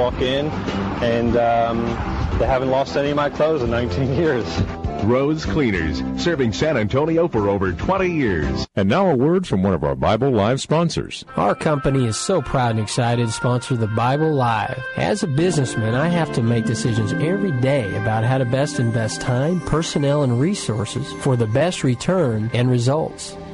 Walk in, and um, they haven't lost any of my clothes in 19 years. Rose Cleaners, serving San Antonio for over 20 years. And now a word from one of our Bible Live sponsors. Our company is so proud and excited to sponsor the Bible Live. As a businessman, I have to make decisions every day about how to best invest time, personnel, and resources for the best return and results.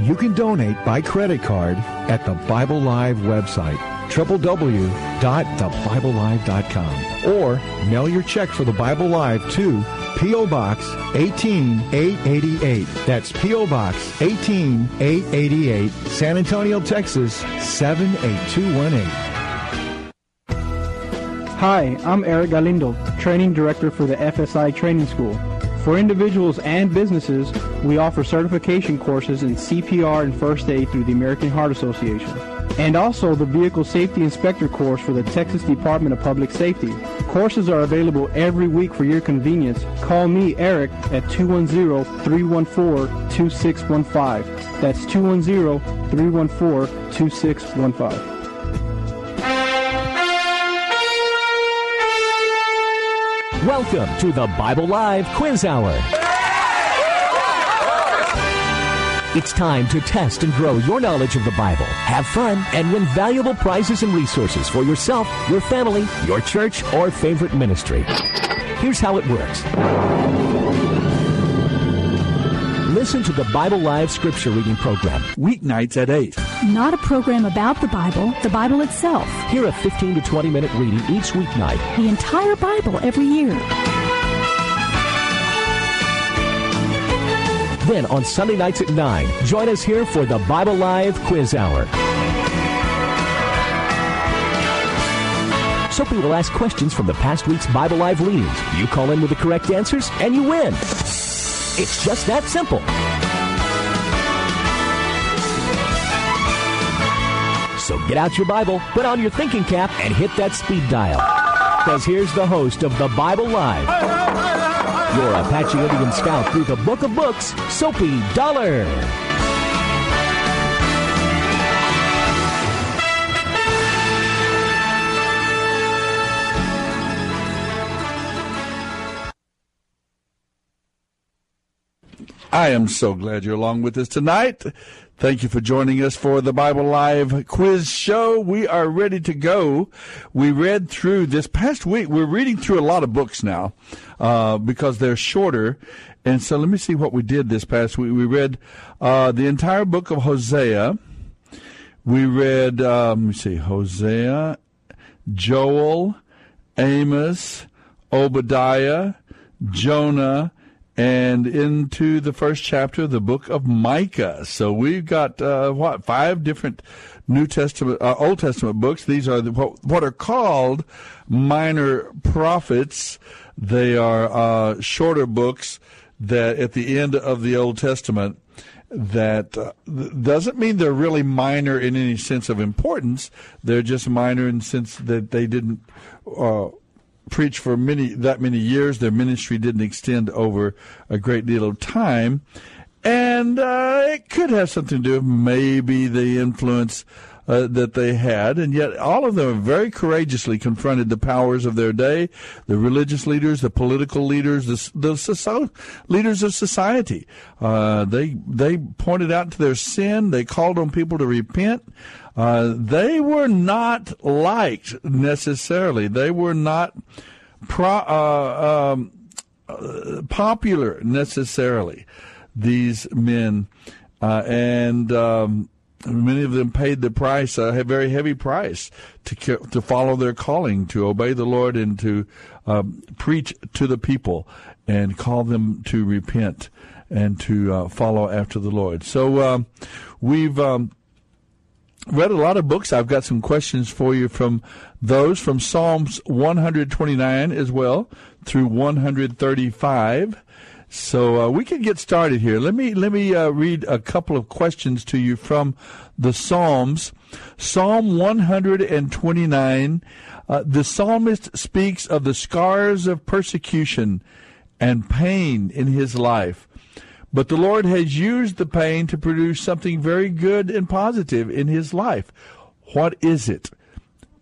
You can donate by credit card at the Bible Live website www.thebiblelive.com or mail your check for the Bible Live to P.O. Box 18888. That's P.O. Box 18888, San Antonio, Texas 78218. Hi, I'm Eric Galindo, Training Director for the FSI Training School. For individuals and businesses, we offer certification courses in CPR and First Aid through the American Heart Association and also the Vehicle Safety Inspector course for the Texas Department of Public Safety. Courses are available every week for your convenience. Call me, Eric, at 210-314-2615. That's 210-314-2615. Welcome to the Bible Live Quiz Hour. It's time to test and grow your knowledge of the Bible, have fun, and win valuable prizes and resources for yourself, your family, your church, or favorite ministry. Here's how it works. Listen to the Bible Live Scripture Reading Program. Weeknights at 8. Not a program about the Bible, the Bible itself. Hear a 15 to 20 minute reading each weeknight. The entire Bible every year. Then on Sunday nights at 9, join us here for the Bible Live Quiz Hour. Soapy will ask questions from the past week's Bible Live readings. You call in with the correct answers, and you win. It's just that simple. So get out your Bible, put on your thinking cap, and hit that speed dial. Because here's the host of the Bible Live, your Apache Indian scout through the Book of Books, Soapy Dollar. I am so glad you're along with us tonight. Thank you for joining us for the Bible Live quiz show. We are ready to go. We read through this past week. We're reading through a lot of books now uh, because they're shorter. And so let me see what we did this past week. We read uh, the entire book of Hosea. We read, um, let me see, Hosea, Joel, Amos, Obadiah, Jonah, and into the first chapter of the book of Micah. So we've got uh, what five different New Testament, uh, Old Testament books. These are the, what, what are called minor prophets. They are uh, shorter books that at the end of the Old Testament that uh, doesn't mean they're really minor in any sense of importance. They're just minor in the sense that they didn't uh, preach for many that many years. Their ministry didn't extend over a great deal of time, and uh, it could have something to do with maybe the influence. Uh, that they had, and yet all of them very courageously confronted the powers of their day, the religious leaders, the political leaders, the, the leaders of society. Uh, they they pointed out to their sin. They called on people to repent. Uh, they were not liked necessarily. They were not pro, uh, um, uh, popular necessarily. these men, uh, and um, many of them paid the price, a very heavy price, to to follow their calling, to obey the Lord, and to um, preach to the people and call them to repent and to uh, follow after the Lord. So um, we've um, read a lot of books. I've got some questions for you from those from Psalms 129 as well through 135. So uh, we can get started here. Let me let me uh, read a couple of questions to you from the Psalms. Psalm 129. Uh, the psalmist speaks of the scars of persecution and pain in his life. But the Lord has used the pain to produce something very good and positive in his life. What is it?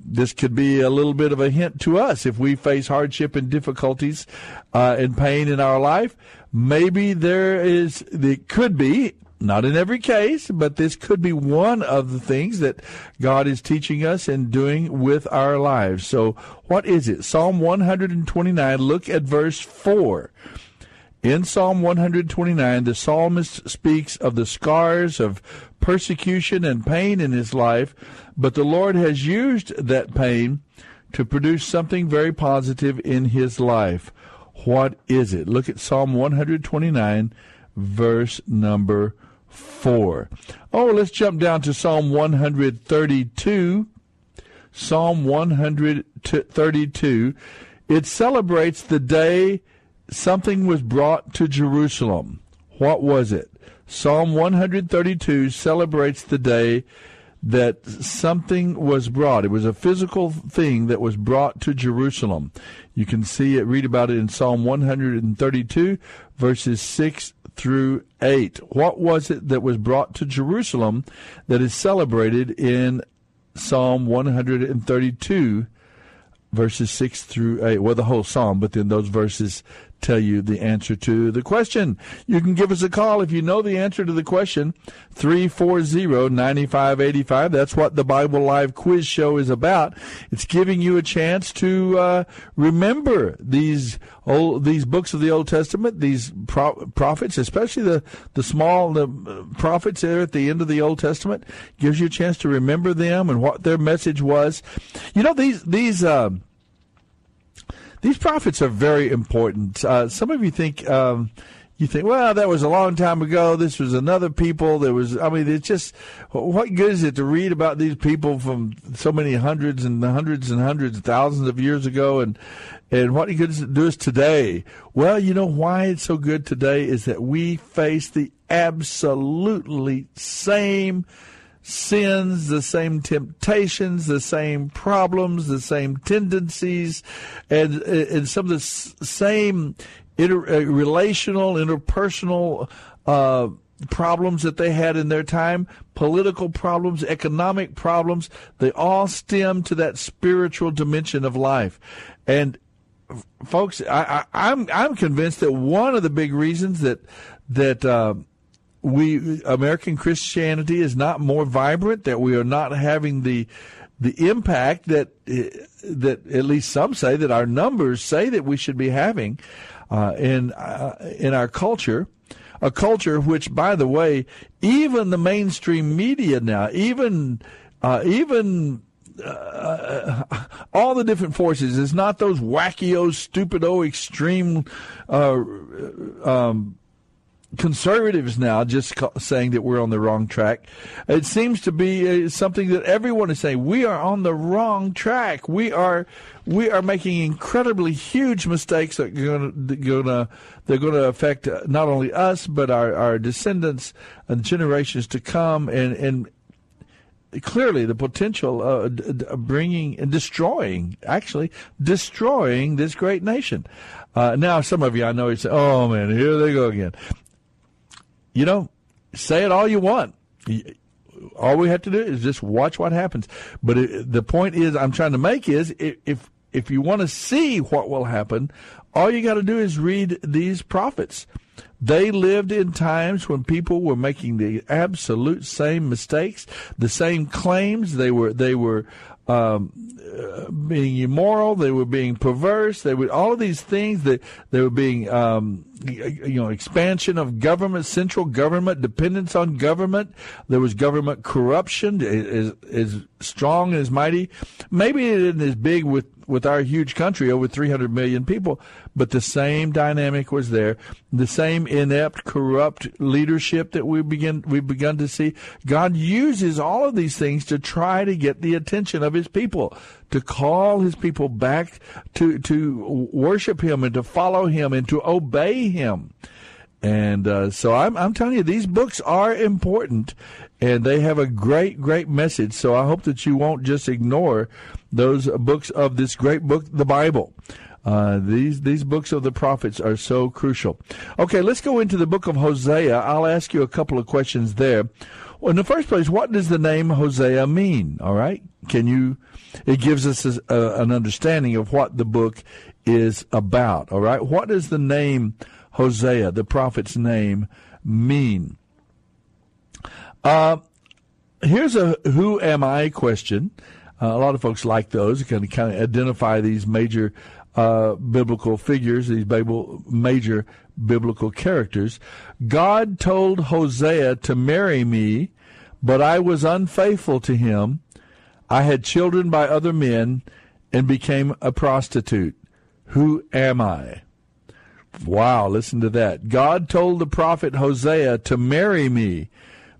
This could be a little bit of a hint to us if we face hardship and difficulties uh, and pain in our life. Maybe there is, it could be, not in every case, but this could be one of the things that God is teaching us and doing with our lives. So, what is it? Psalm 129, look at verse 4. In Psalm 129, the psalmist speaks of the scars of persecution and pain in his life, but the Lord has used that pain to produce something very positive in his life. What is it? Look at Psalm 129, verse number 4. Oh, let's jump down to Psalm 132. Psalm 132. It celebrates the day something was brought to Jerusalem. What was it? Psalm 132 celebrates the day that something was brought. It was a physical thing that was brought to Jerusalem. You can see it, read about it in Psalm 132, verses 6 through 8. What was it that was brought to Jerusalem that is celebrated in Psalm 132, verses 6 through 8? Well, the whole psalm, but then those verses tell you the answer to the question. You can give us a call if you know the answer to the question, 340-9585. That's what the Bible Live quiz show is about. It's giving you a chance to uh, remember these old, these books of the Old Testament, these pro- prophets, especially the, the small the uh, prophets there at the end of the Old Testament, gives you a chance to remember them and what their message was. You know, these, these, uh, these prophets are very important. Uh, some of you think um, you think, well, that was a long time ago. This was another people. There was, I mean, it's just what good is it to read about these people from so many hundreds and hundreds and hundreds, thousands of years ago, and and what good does it do us today? Well, you know why it's so good today is that we face the absolutely same sins, the same temptations, the same problems, the same tendencies, and, and some of the same inter, uh, relational, interpersonal uh, problems that they had in their time, political problems, economic problems. They all stem to that spiritual dimension of life. And folks, I, am I'm, I'm convinced that one of the big reasons that that uh, we American Christianity is not more vibrant, that we are not having the the impact that that at least some say that our numbers say that we should be having uh, in uh, in our culture, a culture which, by the way, even the mainstream media now, even uh, even uh, all the different forces. It's not those wacky, stupid, oh, extreme uh, um, conservatives now just saying that we're on the wrong track. It seems to be uh, something that everyone is saying we are on the wrong track. We are we are making incredibly huge mistakes that are going to they're going to affect uh, not only us but our our descendants and generations to come and and clearly the potential of bringing and destroying, actually destroying this great nation. Uh, now, some of you I know you say, "Oh man, here they go again." You know, say it all you want. All we have to do is just watch what happens. But it, the point is, I'm trying to make is if if you want to see what will happen, all you got to do is read these prophets. They lived in times when people were making the absolute same mistakes, the same claims. They were they were um, being immoral. They were being perverse. They were all of these things that they were being, um, you know, expansion of government, central government, dependence on government. There was government corruption, as as strong and as mighty. Maybe it isn't as big with with our huge country, over 300 million people, but the same dynamic was there. The same inept, corrupt leadership that we begin we've begun to see. God uses all of these things to try to get the attention of His people, to call His people back to to worship Him and to follow Him and to obey Him. And uh, so I'm, I'm telling you, these books are important, and they have a great, great message. So I hope that you won't just ignore those books of this great book, the Bible. Uh, these these books of the prophets are so crucial. Okay, let's go into the book of Hosea. I'll ask you a couple of questions there. Well, in the first place, what does the name Hosea mean? All right, can you? It gives us a, a, an understanding of what the book is about. All right, what does the name Hosea, the prophet's name, mean? Uh, here's a who am I question. Uh, a lot of folks like those. You can kind of identify these major uh, biblical figures, these Bible, major biblical characters. God told Hosea to marry me, but I was unfaithful to him. I had children by other men and became a prostitute. Who am I? Wow, listen to that. God told the prophet Hosea to marry me,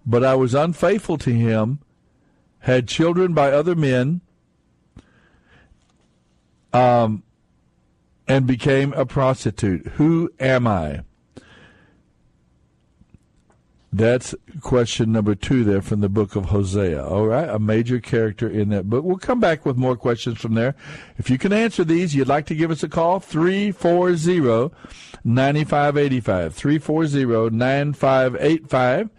but I was unfaithful to him, had children by other men, um, and became a prostitute. Who am I? That's question number two there from the book of Hosea. All right, a major character in that book. We'll come back with more questions from there. If you can answer these, you'd like to give us a call, 340 9585. 340 9585.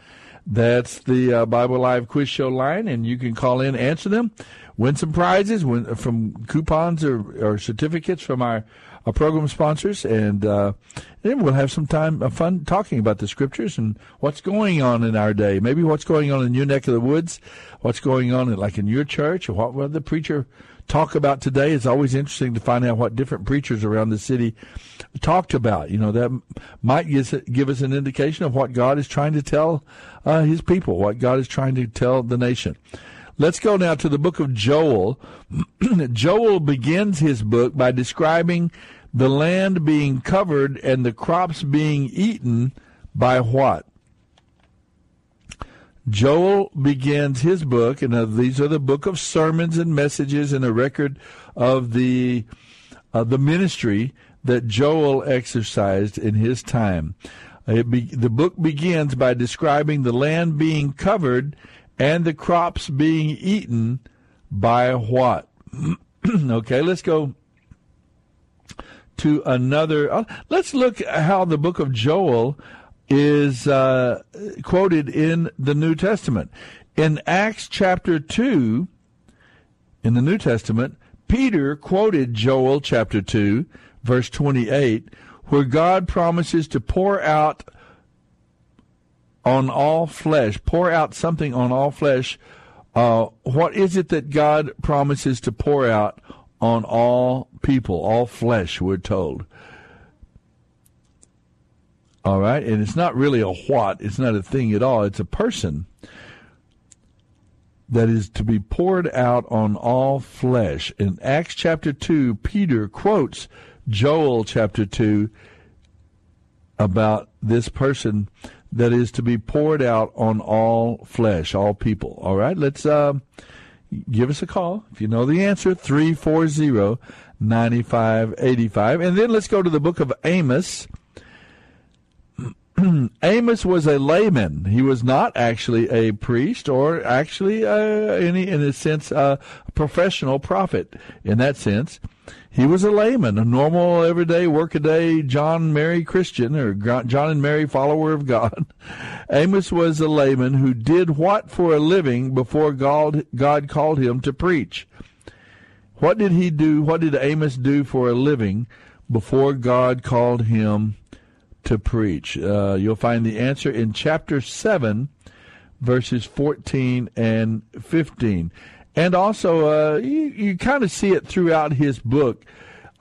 That's the uh, Bible Live Quiz Show line, and you can call in, answer them, win some prizes win, from coupons or, or certificates from our our program sponsors, and uh, then we'll have some time, uh, fun talking about the scriptures and what's going on in our day. Maybe what's going on in your neck of the woods, what's going on in, like in your church, or what will the preacher talk about today. It's always interesting to find out what different preachers around the city talked about. You know, that might give us an indication of what God is trying to tell uh, His people, what God is trying to tell the nation. Let's go now to the book of Joel. Joel begins his book by describing the land being covered and the crops being eaten by what? Joel begins his book, and these are the book of sermons and messages and a record of the uh, the ministry that Joel exercised in his time. Be, the book begins by describing the land being covered and the crops being eaten by what? okay, let's go to another. Uh, let's look how the book of Joel is uh, quoted in the New Testament. In Acts chapter 2, in the New Testament, Peter quoted Joel chapter 2, verse 28, where God promises to pour out on all flesh, pour out something on all flesh. Uh, what is it that God promises to pour out on all people, all flesh, we're told. All right? And it's not really a what, it's not a thing at all, it's a person that is to be poured out on all flesh. In Acts chapter 2, Peter quotes Joel chapter 2 about this person that is to be poured out on all flesh, all people. All right? Let's uh, give us a call. If you know the answer, 340 9585. And then let's go to the book of Amos. Amos was a layman. He was not actually a priest or actually uh, any, in a sense, a professional prophet in that sense. He was a layman, a normal, everyday, workaday John Mary Christian or John and Mary follower of God. Amos was a layman who did what for a living before God, God called him to preach. What did he do? What did Amos do for a living before God called him to preach? Uh, you'll find the answer in chapter 7, verses 14 and 15. And also uh, you, you kind of see it throughout his book.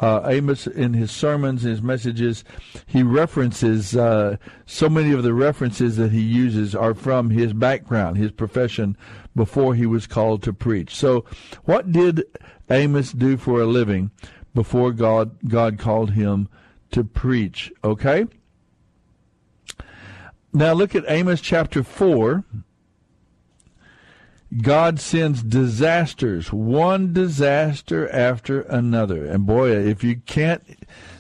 Uh, Amos, in his sermons, his messages, he references uh, so many of the references that he uses are from his background, his profession before he was called to preach. So, what did Amos do for a living before God God called him to preach? Okay. Now look at Amos chapter four. God sends disasters, one disaster after another. And boy, if you can't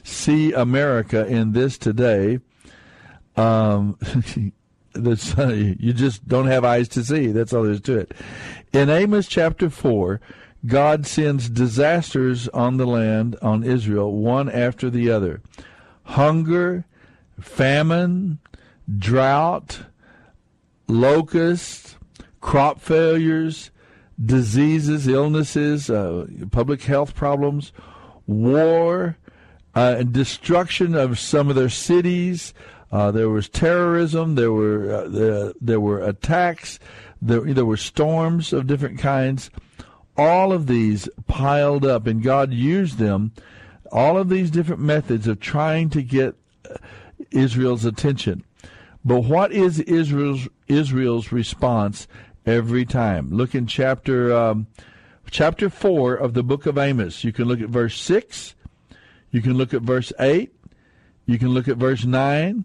see America in this today, um, you just don't have eyes to see. That's all there is to it. In Amos chapter 4, God sends disasters on the land, on Israel, one after the other hunger, famine, drought, locusts, crop failures, diseases, illnesses, uh, public health problems, war, uh, and destruction of some of their cities. Uh, there was terrorism. There were uh, the, there were attacks. There there were storms of different kinds. All of these piled up, and God used them. All of these different methods of trying to get Israel's attention. But what is Israel's Israel's response every time. Look in chapter um, chapter four of the book of Amos. You can look at verse six. You can look at verse eight. You can look at verse nine.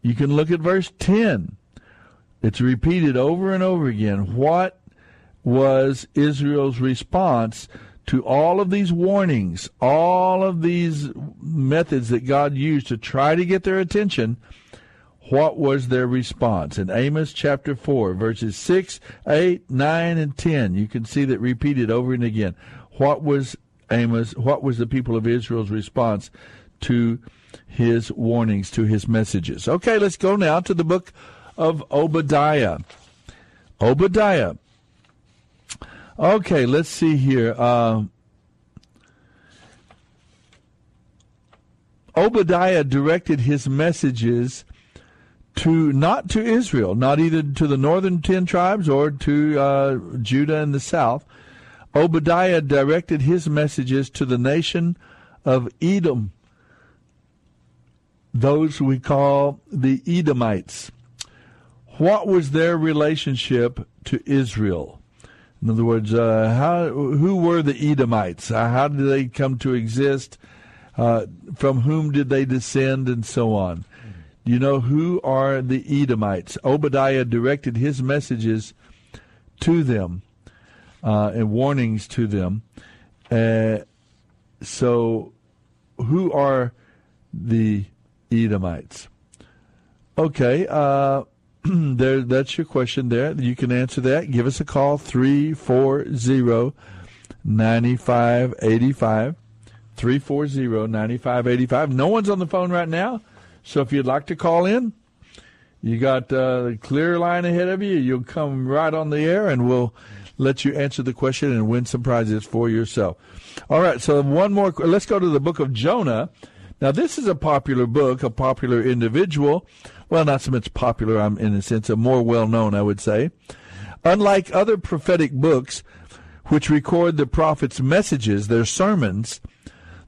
You can look at verse ten. It's repeated over and over again. What was Israel's response to all of these warnings, all of these methods that God used to try to get their attention? What was their response? In Amos chapter 4, verses 6, 8, 9, and 10, you can see that repeated over and again. What was Amos, what was the people of Israel's response to his warnings, to his messages? Okay, let's go now to the book of Obadiah. Obadiah. Okay, let's see here. Uh, Obadiah directed his messages to not to Israel, not either to the northern ten tribes or to uh, Judah and the south. Obadiah directed his messages to the nation of Edom, those we call the Edomites. What was their relationship to Israel? In other words, uh, how who were the Edomites? Uh, how did they come to exist? Uh, from whom did they descend, and so on? You know who are the Edomites? Obadiah directed his messages to them uh, and warnings to them. Uh, so, who are the Edomites? Okay, uh, there. That's your question. There, you can answer that. Give us a call three four zero ninety five eighty five. 340 9585. No one's on the phone right now. So if you'd like to call in, you got uh, a clear line ahead of you. You'll come right on the air, and we'll let you answer the question and win some prizes for yourself. All right, so one more. Let's go to the book of Jonah. Now, this is a popular book, a popular individual. Well, not so much popular, I'm in a sense, a more well known, I would say. Unlike other prophetic books, which record the prophet's messages, their sermons,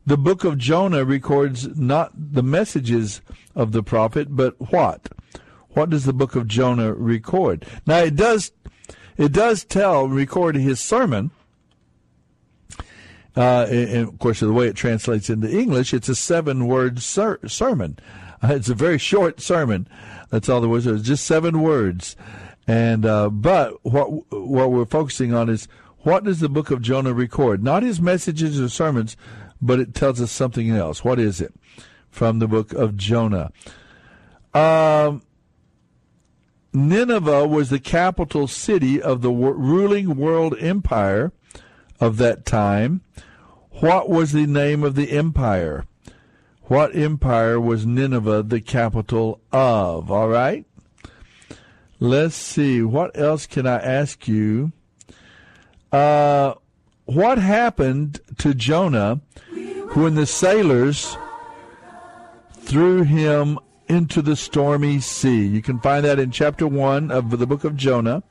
the book of Jonah records not the messages of the prophet, but what? What does the book of Jonah record? Now it does, it does tell, record his sermon. Uh, and of course, the way it translates into English, it's a seven-word ser- sermon. Uh, it's a very short sermon. That's all there was. It was just seven words. And uh, but what what we're focusing on is what does the book of Jonah record? Not his messages or sermons, but it tells us something else. What is it? from the book of Jonah. Um, Nineveh was the capital city of the ruling world empire of that time. What was the name of the empire? What empire was Nineveh the capital of? All right. Let's see. What else can I ask you? Uh, what happened to Jonah when the sailors threw him into the stormy sea. You can find that in chapter 1 of the book of Jonah.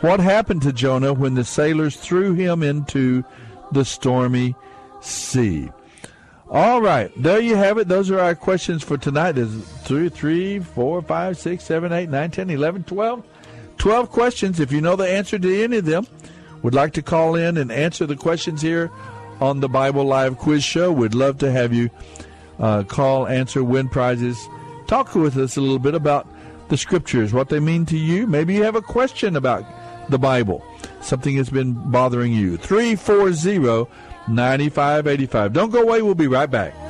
What happened to Jonah when the sailors threw him into the stormy sea? All right, there you have it. Those are our questions for tonight. There's three, three, four, five, six, seven, eight, nine, ten, eleven, twelve. Twelve questions. If you know the answer to any of them, would like to call in and answer the questions here on the Bible Live Quiz Show. We'd love to have you uh, call, answer, win prizes. Talk with us a little bit about the scriptures, what they mean to you. Maybe you have a question about the Bible, something that's been bothering you. 340 9585. Don't go away. We'll be right back.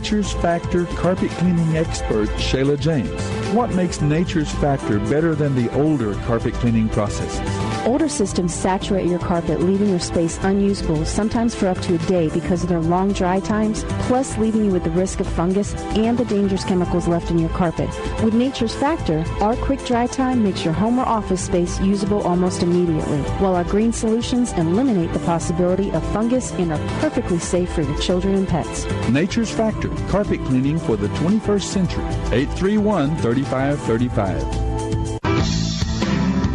Nature's Factor carpet cleaning expert Shayla James. What makes Nature's Factor better than the older carpet cleaning processes? Older systems saturate your carpet, leaving your space unusable, sometimes for up to a day because of their long dry times, plus leaving you with the risk of fungus and the dangerous chemicals left in your carpet. With Nature's Factor, our quick dry time makes your home or office space usable almost immediately, while our green solutions eliminate the possibility of fungus and are perfectly safe for your children and pets. Nature's Factor carpet cleaning for the 21st century. 831 3535.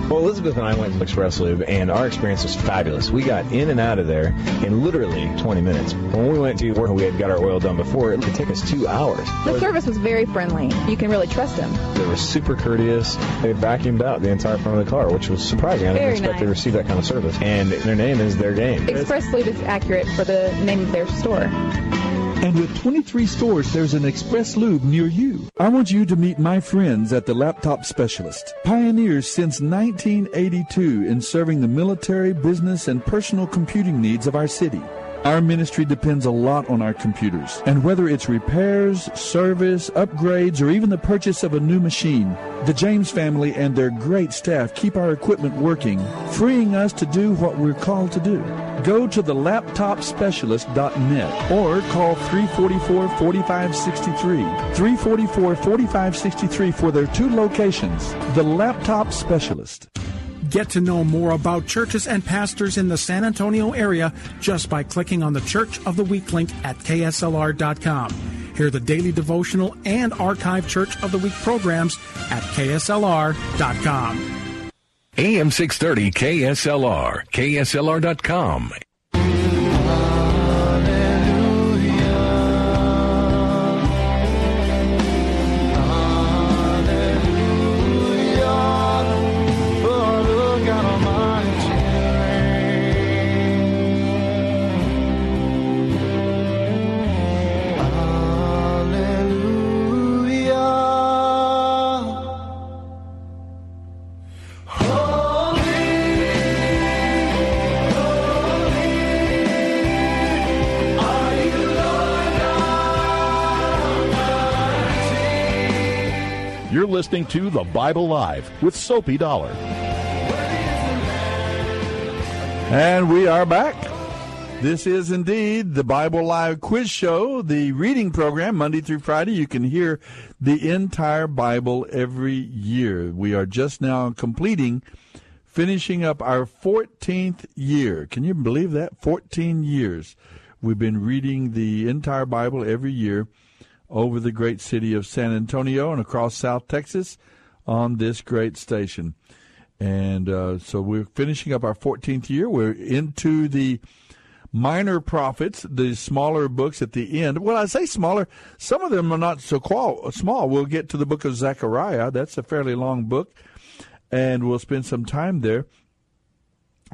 Well, Elizabeth and I went to Express Lube, and our experience was fabulous. We got in and out of there in literally 20 minutes. When we went to where we had got our oil done before. It could take us two hours. The service was very friendly. You can really trust them. They were super courteous. They vacuumed out the entire front of the car, which was surprising. I didn't Very expect nice. to receive that kind of service. And their name is their game. Express Lube is accurate for the name of their store. And with 23 stores, there's an Express Lube near you. I want you to meet my friends at the Laptop Specialist. Pioneers since 1982 in serving the military, business, and personal computing needs of our city. Our ministry depends a lot on our computers. And whether it's repairs, service, upgrades, or even the purchase of a new machine, the James family and their great staff keep our equipment working, freeing us to do what we're called to do. Go to the laptopspecialist.net or call 344-4563. 344-4563 for their two locations. The Laptop Specialist. Get to know more about churches and pastors in the San Antonio area just by clicking on the Church of the Week link at KSLR.com. Hear the daily devotional and archive Church of the Week programs at KSLR.com. AM 630 KSLR, KSLR.com. listening to The Bible Live with Soapy Dollar. And we are back. This is indeed the Bible Live Quiz Show, the reading program, Monday through Friday. You can hear the entire Bible every year. We are just now completing, finishing up our 14th year. Can you believe that? 14 years. We've been reading the entire Bible every year over the great city of San Antonio and across South Texas on this great station. And uh, so we're finishing up our 14th year. We're into the minor prophets, the smaller books at the end. Well, I say smaller. Some of them are not so qual- small. We'll get to the book of Zechariah. That's a fairly long book, and we'll spend some time there.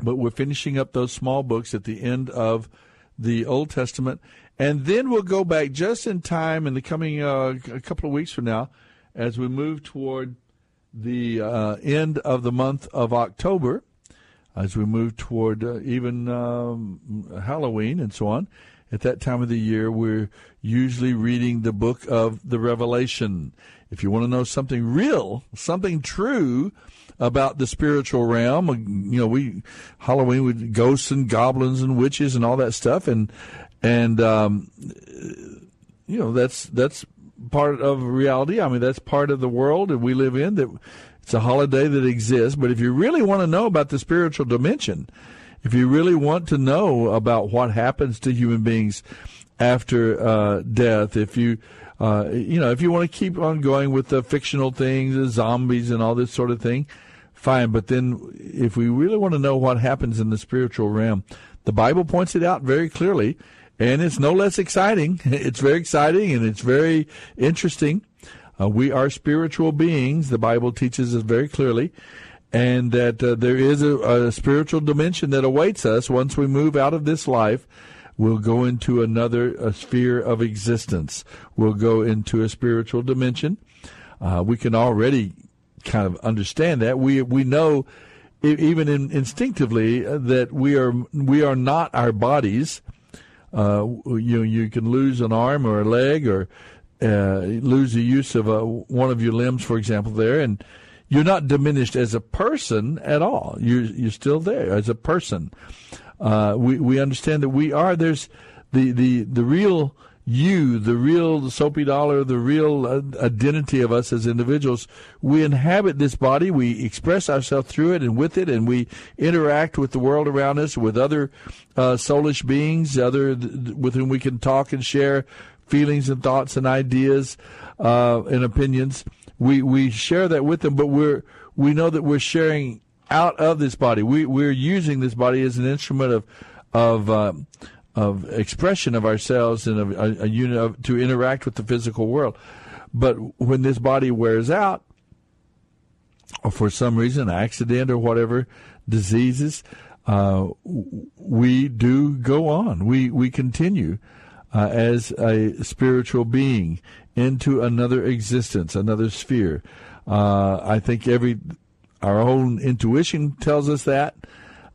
But we're finishing up those small books at the end of the Old Testament. And then we'll go back just in time in the coming uh, a couple of weeks from now as we move toward the uh, end of the month of October, as we move toward uh, even um, Halloween and so on. at that time of the year, we're usually reading the book of the Revelation. If you want to know something real, something true about the spiritual realm, you know, we Halloween with ghosts and goblins and witches and all that stuff, and and um, you know that's that's part of reality. I mean, that's part of the world that we live in. That it's a holiday that exists. But if you really want to know about the spiritual dimension, if you really want to know about what happens to human beings after uh, death, if you uh, you know, if you want to keep on going with the fictional things, the zombies and all this sort of thing, fine. But then, if we really want to know what happens in the spiritual realm, the Bible points it out very clearly, and it's no less exciting. It's very exciting and it's very interesting. Uh, we are spiritual beings. The Bible teaches us very clearly, and that uh, there is a, a spiritual dimension that awaits us once we move out of this life we'll go into another a sphere of existence. We'll go into a spiritual dimension. Uh, we can already kind of understand that. We we know even in, instinctively uh, that we are we are not our bodies. Uh, you you can lose an arm or a leg or uh, lose the use of a, one of your limbs, for example, there, and you're not diminished as a person at all. You're you're still there as a person. Uh, we we understand that we are there's the the the real you, the real the soapy dollar, the real identity of us as individuals. We inhabit this body. We express ourselves through it and with it, and we interact with the world around us, with other uh, soulish beings, other th- with whom we can talk and share feelings and thoughts and ideas uh, and opinions. We we share that with them, but we're we know that we're sharing out of this body. We we're using this body as an instrument of of uh, of expression of ourselves and of a, a unit of, to interact with the physical world. But when this body wears out, or for some reason, accident or whatever, diseases, uh, we do go on. We we continue uh, as a spiritual being into another existence, another sphere. Uh, I think every our own intuition tells us that.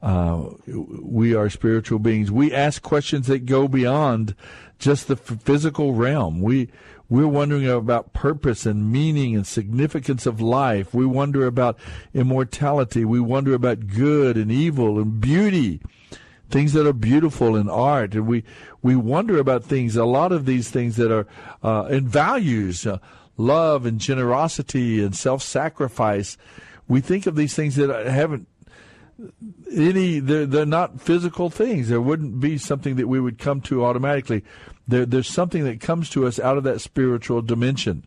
Uh, we are spiritual beings. We ask questions that go beyond just the physical realm. We we're wondering about purpose and meaning and significance of life. We wonder about immortality. We wonder about good and evil and beauty, things that are beautiful in art, and we we wonder about things. A lot of these things that are uh, in values, uh, love and generosity and self-sacrifice we think of these things that haven't any they're, they're not physical things. There wouldn't be something that we would come to automatically. There, there's something that comes to us out of that spiritual dimension.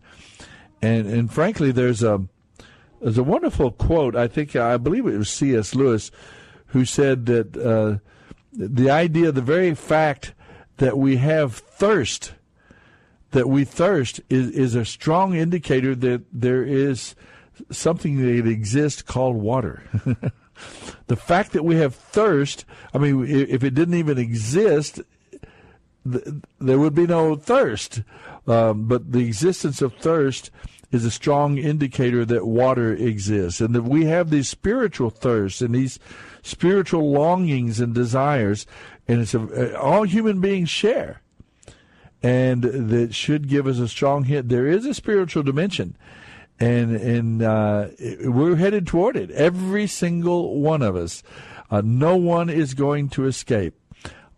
And and frankly there's a there's a wonderful quote. I think i believe it was cs lewis who said that uh, the idea the very fact that we have thirst that we thirst is, is a strong indicator that there is something that exists called water. the fact that we have thirst, I mean, if it didn't even exist, there would be no thirst. Um, but the existence of thirst is a strong indicator that water exists and that we have these spiritual thirsts and these spiritual longings and desires. And it's a, all human beings share. And that should give us a strong hint. There is a spiritual dimension and and uh, we're headed toward it. Every single one of us. Uh, no one is going to escape.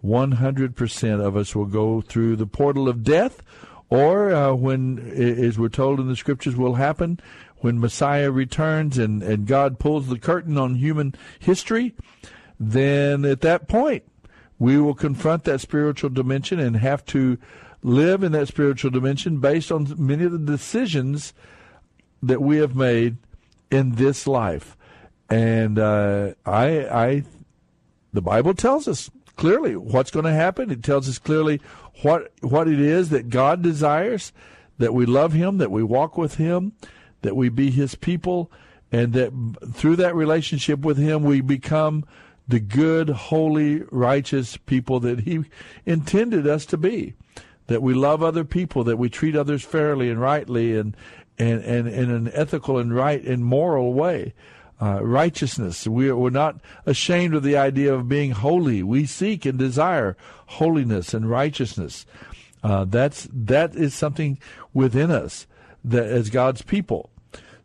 100% of us will go through the portal of death, or uh, when, as we're told in the scriptures, will happen when Messiah returns and, and God pulls the curtain on human history, then at that point, we will confront that spiritual dimension and have to live in that spiritual dimension based on many of the decisions that we have made in this life. And uh, I, I, the Bible tells us clearly what's going to happen. It tells us clearly what what it is that God desires, that we love Him, that we walk with Him, that we be His people, and that through that relationship with Him, we become the good, holy, righteous people that He intended us to be. That we love other people, that we treat others fairly and rightly, and and, and in an ethical and right and moral way. uh, righteousness. We, we're not ashamed of the idea of being holy. We seek and desire holiness and righteousness. Uh, that's that is something within us that as God's people.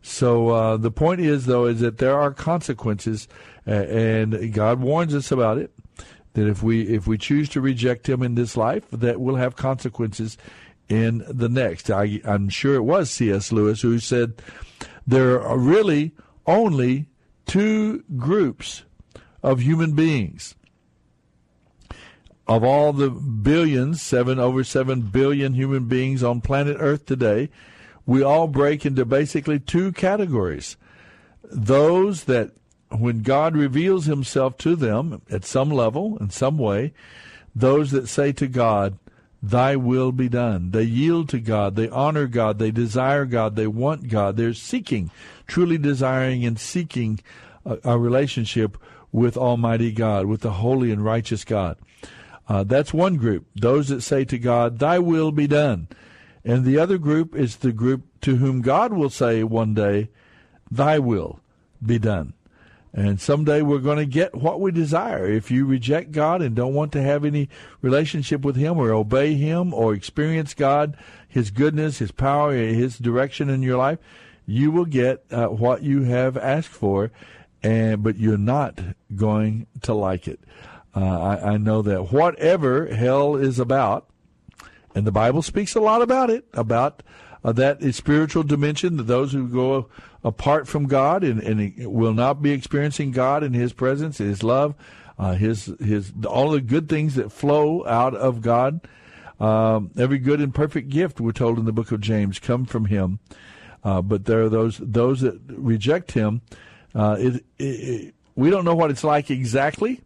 So uh, the point is, though, is that there are consequences, and God warns us about it. That if we if we choose to reject Him in this life, that will have consequences in the next. I, I'm sure it was C.S. Lewis who said there are really only two groups of human beings. Of all the billions, seven over seven billion human beings on planet Earth today, we all break into basically two categories. Those that, when God reveals himself to them at some level, in some way, those that say to God, Thy will be done. They yield to God. They honor God. They desire God. They want God. They're seeking, truly desiring and seeking a, a relationship with Almighty God, with the holy and righteous God. Uh, that's one group. Those that say to God, Thy will be done. And the other group is the group to whom God will say one day, Thy will be done. And someday we're going to get what we desire. If you reject God and don't want to have any relationship with Him or obey Him or experience God, His goodness, His power, His direction in your life, you will get uh, what you have asked for, and but you're not going to like it. Uh, I, I know that whatever hell is about, and the Bible speaks a lot about it, about uh, that spiritual dimension, that those who go apart from God and, and will not be experiencing God in His presence, His love, uh, His His all the good things that flow out of God. Um, every good and perfect gift, we're told in the book of James, come from Him. Uh, but there are those those that reject Him. Uh, it, it, it, we don't know what it's like exactly,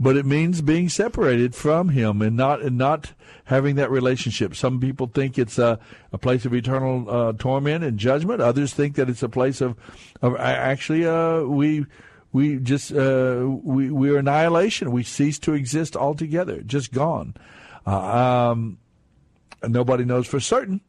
but it means being separated from Him and not and not having that relationship. Some people think it's a, a place of eternal uh, torment and judgment. Others think that it's a place of, of actually uh, we we just uh, we we are annihilation. We cease to exist altogether, just gone. Uh, um, nobody knows for certain,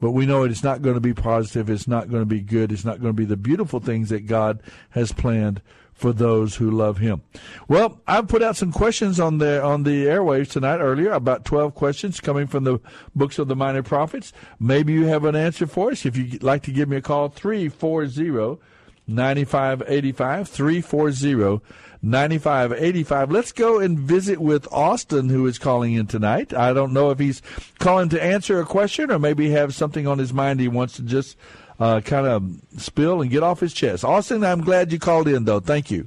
but we know it's not going to be positive. It's not going to be good. It's not going to be the beautiful things that God has planned for those who love him. Well, I've put out some questions on the on the airwaves tonight earlier, about 12 questions coming from the books of the minor prophets. Maybe you have an answer for us. If you'd like to give me a call, 340 9585 340 9585. Let's go and visit with Austin, who is calling in tonight. I don't know if he's calling to answer a question or maybe have something on his mind he wants to just uh, kind of spill and get off his chest. Austin, I'm glad you called in, though. Thank you.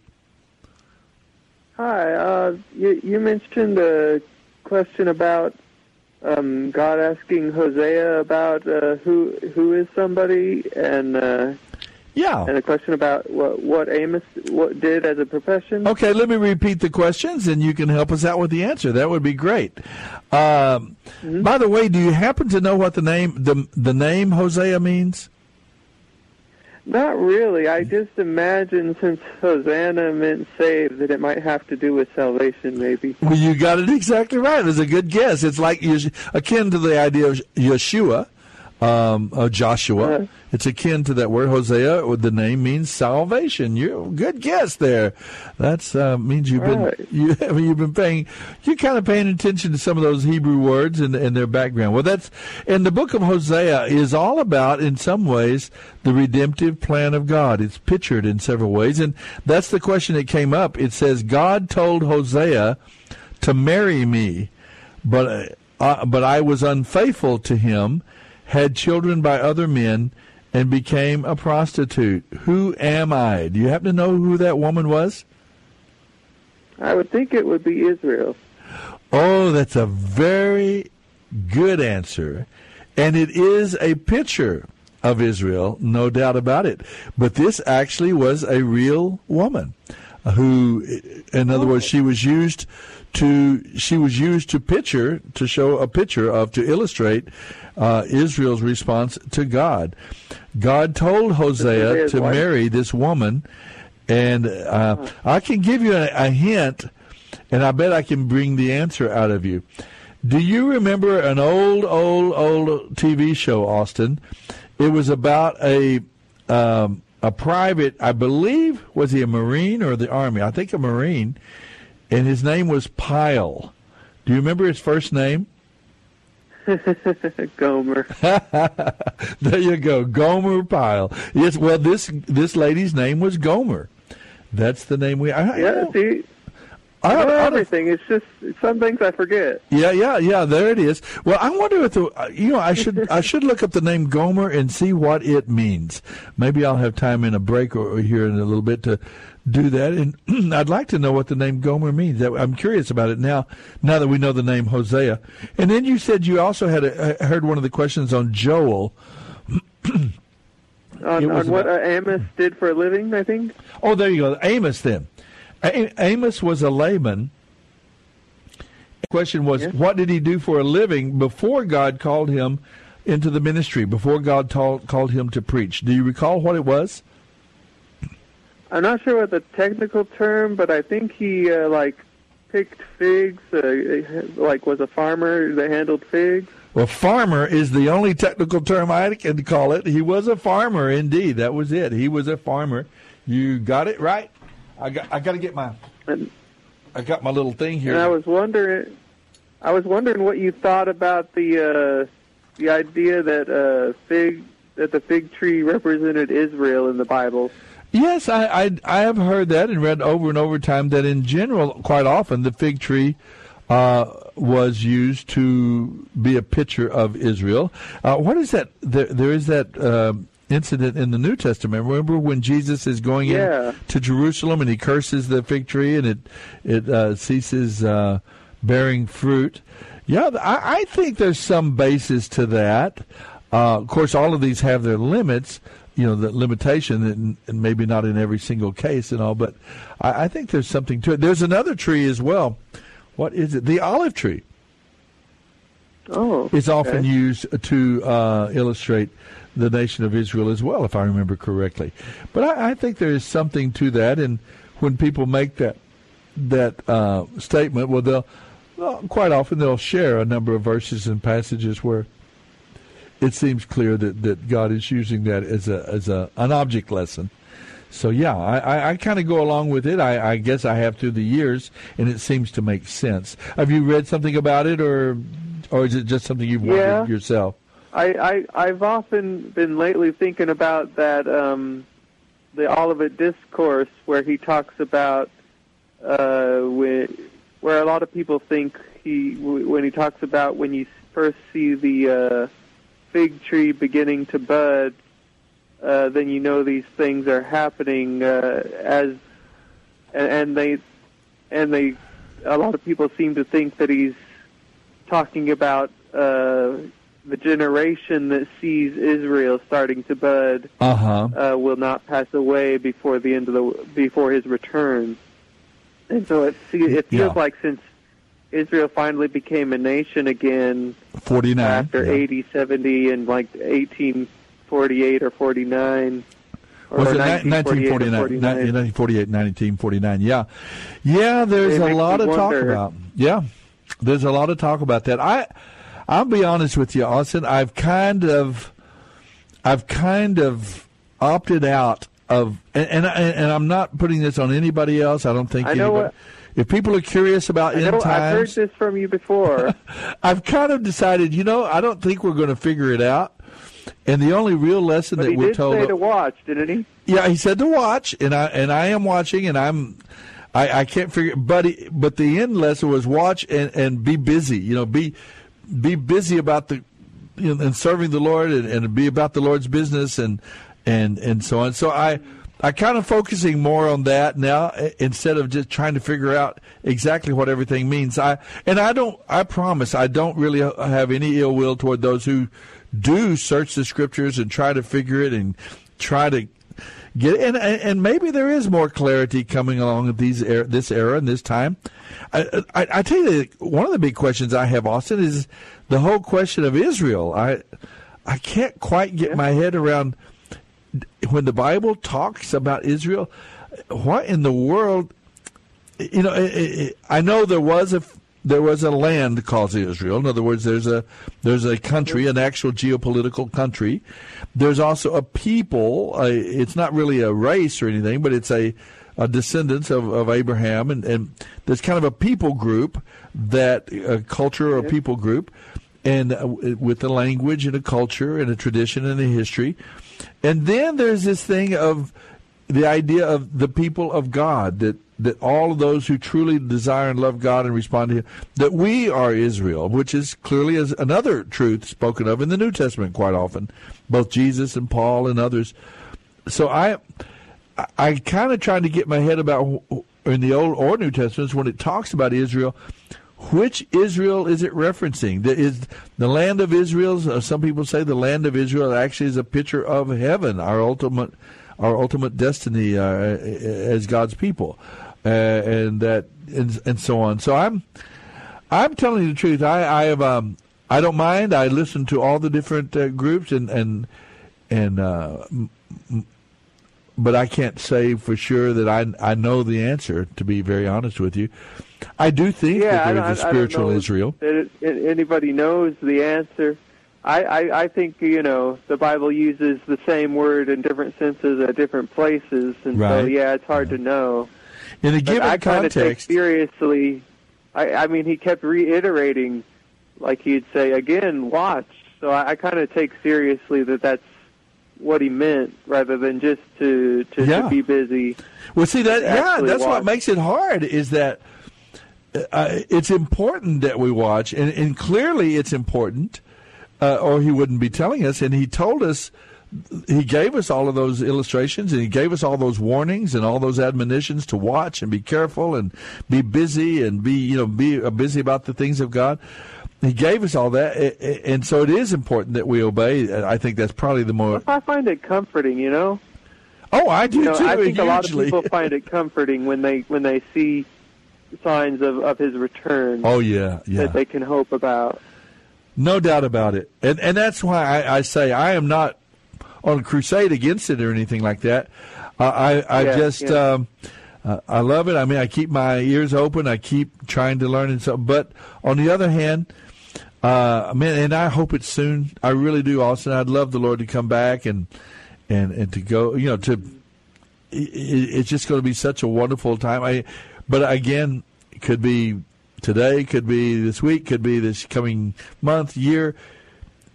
Hi. Uh, you, you mentioned a question about um, God asking Hosea about uh, who who is somebody, and uh, yeah, and a question about what what Amos what did as a profession. Okay, let me repeat the questions, and you can help us out with the answer. That would be great. Um, mm-hmm. By the way, do you happen to know what the name the the name Hosea means? Not really. I just imagine since Hosanna meant save that it might have to do with salvation, maybe. Well, you got it exactly right. It's a good guess. It's like akin to the idea of Yeshua, um, of Joshua. Uh-huh. It's akin to that word Hosea. The name means salvation. You good guess there. That uh, means you've been right. you I mean, you've been paying you're kind of paying attention to some of those Hebrew words and, and their background. Well, that's and the book of Hosea is all about in some ways the redemptive plan of God. It's pictured in several ways, and that's the question that came up. It says God told Hosea to marry me, but uh, but I was unfaithful to him, had children by other men and became a prostitute. Who am I? Do you happen to know who that woman was? I would think it would be Israel. Oh, that's a very good answer. And it is a picture of Israel, no doubt about it. But this actually was a real woman who, in other words, she was used to she was used to picture to show a picture of to illustrate uh, Israel's response to God. God told Hosea to wife. marry this woman, and uh, I can give you a, a hint, and I bet I can bring the answer out of you. Do you remember an old, old, old TV show, Austin? It was about a um, a private, I believe, was he a Marine or the Army? I think a Marine, and his name was Pyle. Do you remember his first name? Gomer. there you go, Gomer Pyle. Yes, well, this this lady's name was Gomer. That's the name we. I, yeah, see, I know everything. It's just some things I forget. Yeah, yeah, yeah. There it is. Well, I wonder if the you know I should I should look up the name Gomer and see what it means. Maybe I'll have time in a break or here in a little bit to do that. And I'd like to know what the name Gomer means. I'm curious about it now. Now that we know the name Hosea, and then you said you also had a, heard one of the questions on Joel. on, on what uh, Amos did for a living, I think. Oh, there you go, Amos. Then Amos was a layman. The question was, yes. what did he do for a living before God called him into the ministry, before God told, called him to preach? Do you recall what it was? I'm not sure what the technical term, but I think he uh, like picked figs, uh, like was a farmer that handled figs. Well, farmer is the only technical term I can call it. He was a farmer, indeed. That was it. He was a farmer. You got it right. I got I got to get my I got my little thing here. And I was wondering I was wondering what you thought about the uh, the idea that uh, fig that the fig tree represented Israel in the Bible. Yes, I, I I have heard that and read over and over time that in general, quite often the fig tree uh, was used to be a picture of Israel. Uh, what is that? There, there is that uh, incident in the New Testament. Remember when Jesus is going yeah. in to Jerusalem and he curses the fig tree and it it uh, ceases uh, bearing fruit. Yeah, I, I, think there's some basis to that. Uh, of course, all of these have their limits. You know, the limitation, and, and maybe not in every single case and all, but I, I think there's something to it. There's another tree as well. What is it? The olive tree. Oh, is often used to uh, illustrate the nation of Israel as well, if I remember correctly. But I, I think there is something to that, and when people make that that uh, statement, well, they'll well, quite often they'll share a number of verses and passages where it seems clear that, that God is using that as a as a an object lesson. So yeah, I, I, I kind of go along with it. I, I guess I have through the years, and it seems to make sense. Have you read something about it, or or is it just something you've yeah. wondered yourself? I, I I've often been lately thinking about that um, the Olivet discourse where he talks about uh, when, where a lot of people think he when he talks about when you first see the uh, fig tree beginning to bud, uh, then you know these things are happening uh, as and, they and they a lot of people seem to think that he's talking about uh, the generation that sees Israel starting to bud uh-huh. uh, will not pass away before the end of the before his return. And so it it feels yeah. like since Israel finally became a nation again 49 after yeah. 80 70 and like 1848 or 49 was it 1949, 1948, 1949? Yeah, yeah. There's a lot to talk about. Yeah, there's a lot of talk about that. I I'll be honest with you, Austin. I've kind of, I've kind of opted out of, and and, and I'm not putting this on anybody else. I don't think. I know anybody, what, if people are curious about I know, end times, I've heard this from you before. I've kind of decided. You know, I don't think we're going to figure it out. And the only real lesson but that we're told. Say to watch, didn't he? Yeah, he said to watch, and I and I am watching, and I'm. I, I can't figure, but he, but the end lesson was watch and, and be busy. You know, be be busy about the you know, and serving the Lord and, and be about the Lord's business and and and so on. So I I kind of focusing more on that now instead of just trying to figure out exactly what everything means. I and I don't. I promise I don't really uh, have any ill will toward those who do search the scriptures and try to figure it and try to get and and maybe there is more clarity coming along at these er, this era and this time. I, I, I tell you, one of the big questions I have, Austin, is the whole question of Israel. I I can't quite get my head around when the Bible talks about Israel. What in the world? You know, it, it, I know there was a there was a land called Israel. In other words, there's a there's a country, an actual geopolitical country. There's also a people. A, it's not really a race or anything, but it's a, a descendants of, of Abraham, and, and there's kind of a people group that a culture or a people group, and uh, with a language and a culture and a tradition and a history, and then there's this thing of the idea of the people of God that that all of those who truly desire and love God and respond to Him, that we are Israel, which is clearly as another truth spoken of in the New Testament quite often, both Jesus and Paul and others. So I, I kind of trying to get my head about in the Old or New Testaments when it talks about Israel, which Israel is it referencing? The, is the land of Israel? Uh, some people say the land of Israel actually is a picture of heaven, our ultimate, our ultimate destiny uh, as God's people uh, and that and, and so on. So I'm I'm telling you the truth. I I have um I don't mind. I listen to all the different uh, groups and and and uh, but I can't say for sure that I I know the answer. To be very honest with you, I do think yeah, that there is a spiritual Israel. That anybody knows the answer. I, I, I think you know the Bible uses the same word in different senses at different places, and right. so yeah, it's hard to know in a given I context. Take seriously, I, I mean, he kept reiterating, like he'd say again, watch. So I, I kind of take seriously that that's what he meant, rather than just to to, yeah. to be busy. Well, see that yeah, that's watch. what makes it hard. Is that uh, it's important that we watch, and, and clearly it's important, uh, or he wouldn't be telling us. And he told us he gave us all of those illustrations and he gave us all those warnings and all those admonitions to watch and be careful and be busy and be you know be busy about the things of God. He gave us all that, and so it is important that we obey. I think that's probably the more. I find it comforting, you know. Oh, I do you know, too. I think hugely. a lot of people find it comforting when they when they see signs of of his return. Oh yeah, yeah. That they can hope about. No doubt about it, and and that's why I, I say I am not on a crusade against it or anything like that. Uh, I I yeah, just yeah. Um, uh, I love it. I mean, I keep my ears open. I keep trying to learn and so. But on the other hand, uh, man, and I hope it's soon. I really do, Austin. I'd love the Lord to come back and and and to go. You know, to it, it's just going to be such a wonderful time. I, but again, could be today, could be this week, could be this coming month, year.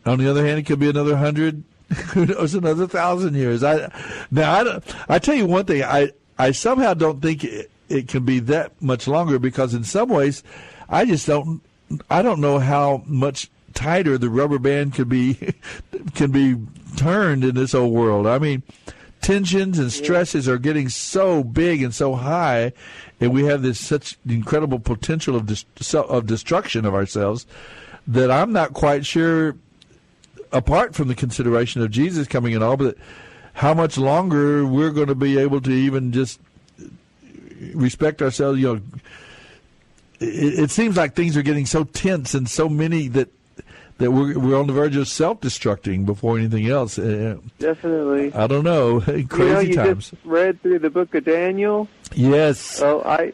On the other hand, it could be another hundred, who knows another thousand years i now i don't, i tell you one thing i i somehow don't think it, it can be that much longer because in some ways i just don't i don't know how much tighter the rubber band could be can be turned in this old world i mean tensions and stresses are getting so big and so high and we have this such incredible potential of dis- of destruction of ourselves that i'm not quite sure apart from the consideration of Jesus coming and all, but how much longer we're going to be able to even just respect ourselves. You know, it, it seems like things are getting so tense and so many that that we're we're on the verge of self-destructing before anything else. Uh, Definitely. I don't know. Crazy you know, you times. Just read through the book of Daniel. Yes. Well, I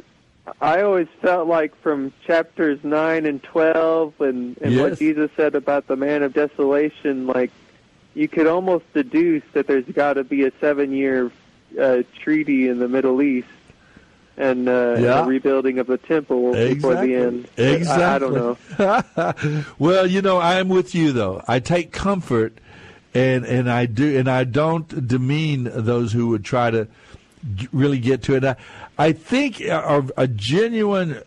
I always felt like from chapters nine and twelve, and and Yes. what Jesus said about the man of desolation, like you could almost deduce that there's got to be a seven-year uh, treaty in the Middle East. And, uh, and Yeah. the rebuilding of the temple before the end. Exactly. I, I don't know. well, you know, I am with you though. I take comfort, and and I do, and I don't demean those who would try to really get to it. I, I think a, a genuine,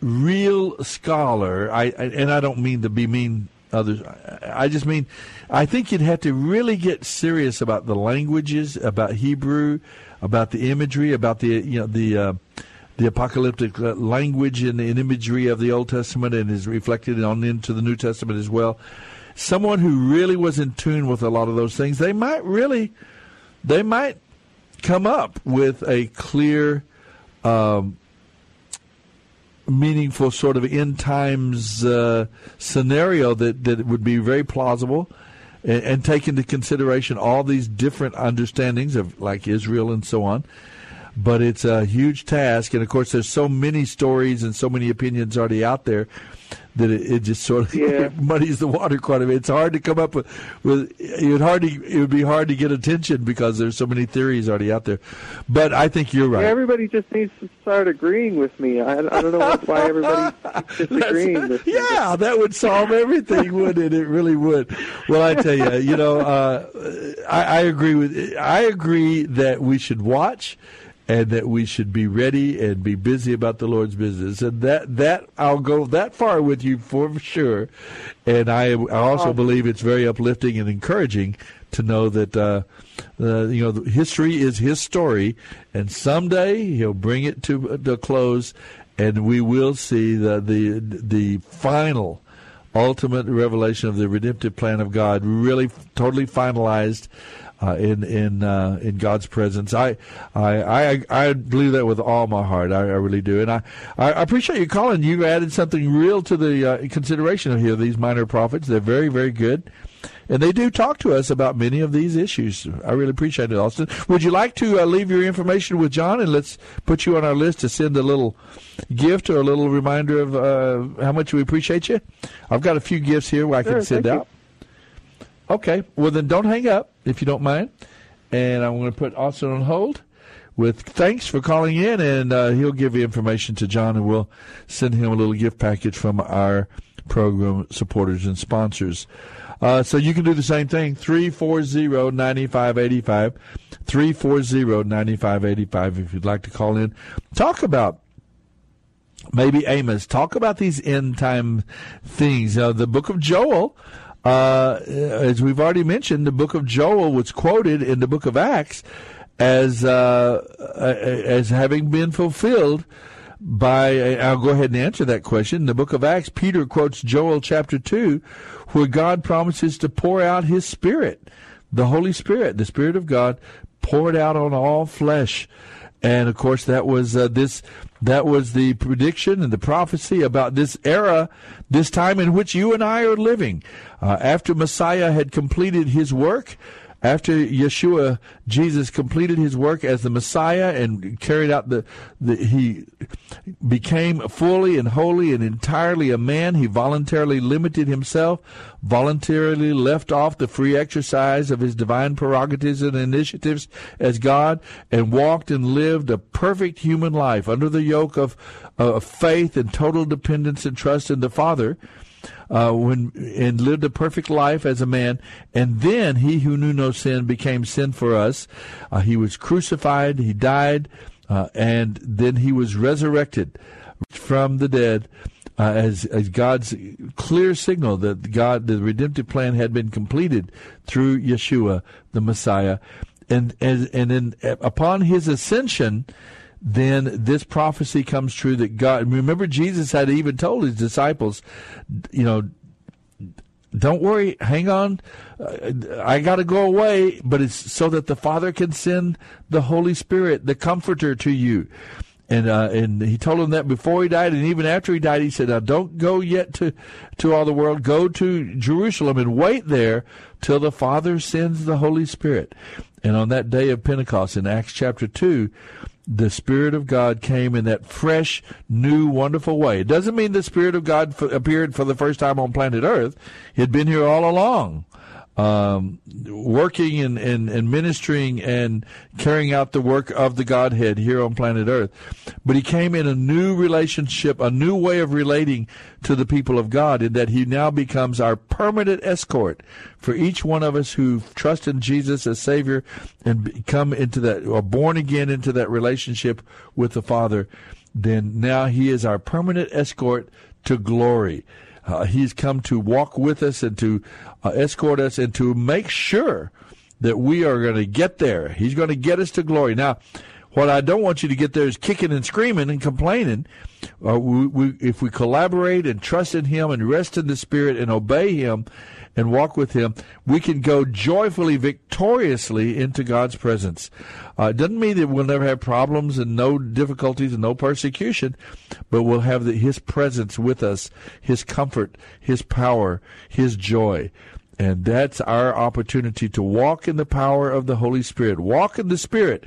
real scholar. I, I and I don't mean to be mean others. I just mean, I think you'd have to really get serious about the languages, about Hebrew, about the imagery, about the you know the. Uh, the apocalyptic uh, language and, and imagery of the Old Testament and is reflected on into the New Testament as well. Someone who really was in tune with a lot of those things, they might really, they might come up with a clear, um, meaningful sort of end times uh, scenario that, that would be very plausible and, and take into consideration all these different understandings of like Israel and so on. but it's a huge task. And of course, there's so many stories and so many opinions already out there that it, it just sort of Yeah. muddies the water quite a bit. It's hard to come up with, with it would hard to, it would be hard to get attention because there's so many theories already out there. But I think you're right. Yeah, everybody just needs to start agreeing with me. I, I don't know why everybody keeps disagreeing with me. Yeah, that would solve everything, wouldn't it? It really would. Well, I tell you, you know, uh, I, I agree with. I agree that we should watch, and that we should be ready and be busy about the Lord's business. And that that I'll go that far with you for sure. And I I also believe it's very uplifting and encouraging to know that uh, uh, you know history is His story, and someday He'll bring it to the close, and we will see the the the final ultimate revelation of the redemptive plan of God, really totally finalized uh, in in uh, in God's presence. I, I I I believe that with all my heart. I, I really do, and I I appreciate you calling. You added something real to the uh, consideration of here. These minor prophets, they're very very good. And they do talk to us about many of these issues. I really appreciate it, Austin. Would you like to uh, leave your information with John, and let's put you on our list to send a little gift or a little reminder of uh, how much we appreciate you? I've got a few gifts here where I Sure, can send thank you. out. Okay. Well, then don't hang up if you don't mind. And I'm going to put Austin on hold with thanks for calling in, and uh, he'll give you information to John, and we'll send him a little gift package from our program supporters and sponsors. Uh, so you can do the same thing. 340-9585. 340-9585 if you'd like to call in. Talk about maybe Amos. Talk about these end time things. Uh, the book of Joel, uh, as we've already mentioned, the book of Joel was quoted in the book of Acts as uh, as having been fulfilled by. I'll go ahead and answer that question. In the book of Acts, Peter quotes Joel chapter two, where God promises to pour out His Spirit, the Holy Spirit, the Spirit of God, poured out on all flesh. And of course, that was uh, this. That was the prediction and the prophecy about this era, this time in which you and I are living. Uh, after Messiah had completed his work, after Yeshua, Jesus completed his work as the Messiah and carried out the, the he became fully and wholly and entirely a man. He voluntarily limited himself, voluntarily left off the free exercise of his divine prerogatives and initiatives as God, and walked and lived a perfect human life under the yoke of, of faith and total dependence and trust in the Father uh, when and lived a perfect life as a man, and then he who knew no sin became sin for us. Uh, he was crucified, he died, uh, and then he was resurrected from the dead. Uh, as as God's clear signal that God the redemptive plan had been completed through Yeshua the Messiah, and and and then upon his ascension, then this prophecy comes true that God. Remember, Jesus had even told his disciples, you know, don't worry, hang on. Uh, I got to go away, but it's so that the Father can send the Holy Spirit, the Comforter, to you. And uh, and he told them that before he died, and even after he died, he said, "Now don't go yet to to all the world. Go to Jerusalem and wait there till the Father sends the Holy Spirit." And on that day of Pentecost in Acts chapter two, the Spirit of God came in that fresh, new, wonderful way. It doesn't mean the Spirit of God f- appeared for the first time on planet Earth. He had been here all along, um, working and, and, and ministering and carrying out the work of the Godhead here on planet Earth. But he came in a new relationship, a new way of relating to the people of God, in that he now becomes our permanent escort for each one of us who trust in Jesus as Savior and come into that, or born again into that relationship with the Father. Then now he is our permanent escort to glory. Uh, he's come to walk with us and to uh, escort us and to make sure that we are going to get there. He's going to get us to glory. Now, what I don't want you to get there is kicking and screaming and complaining. Uh, we, we, if we collaborate and trust in Him and rest in the Spirit and obey Him and walk with Him, we can go joyfully, victoriously into God's presence. Uh, it doesn't mean that we'll never have problems and no difficulties and no persecution, but we'll have the, His presence with us, His comfort, His power, His joy. And that's our opportunity to walk in the power of the Holy Spirit. Walk in the Spirit,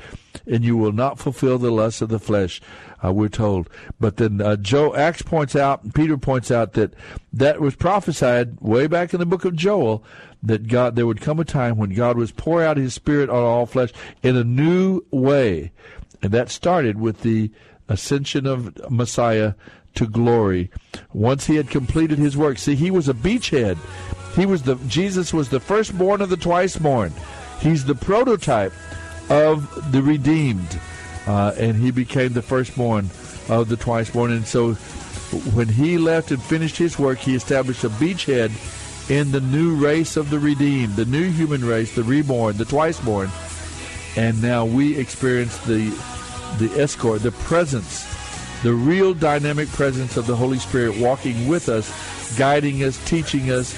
and you will not fulfill the lusts of the flesh, uh, we're told. But then uh, Joe Acts points out, Peter points out that that was prophesied way back in the book of Joel that God there would come a time when God was pour out His Spirit on all flesh in a new way, and that started with the ascension of Messiah to glory. Once he had completed his work, see, he was a beachhead. He was the Jesus was the firstborn of the twiceborn. He's the prototype of the redeemed, uh, and he became the firstborn of the twiceborn. And so, when he left and finished his work, he established a beachhead in the new race of the redeemed, the new human race, the reborn, the twiceborn. And now we experience the the escort, the presence, the real dynamic presence of the Holy Spirit walking with us, guiding us, teaching us,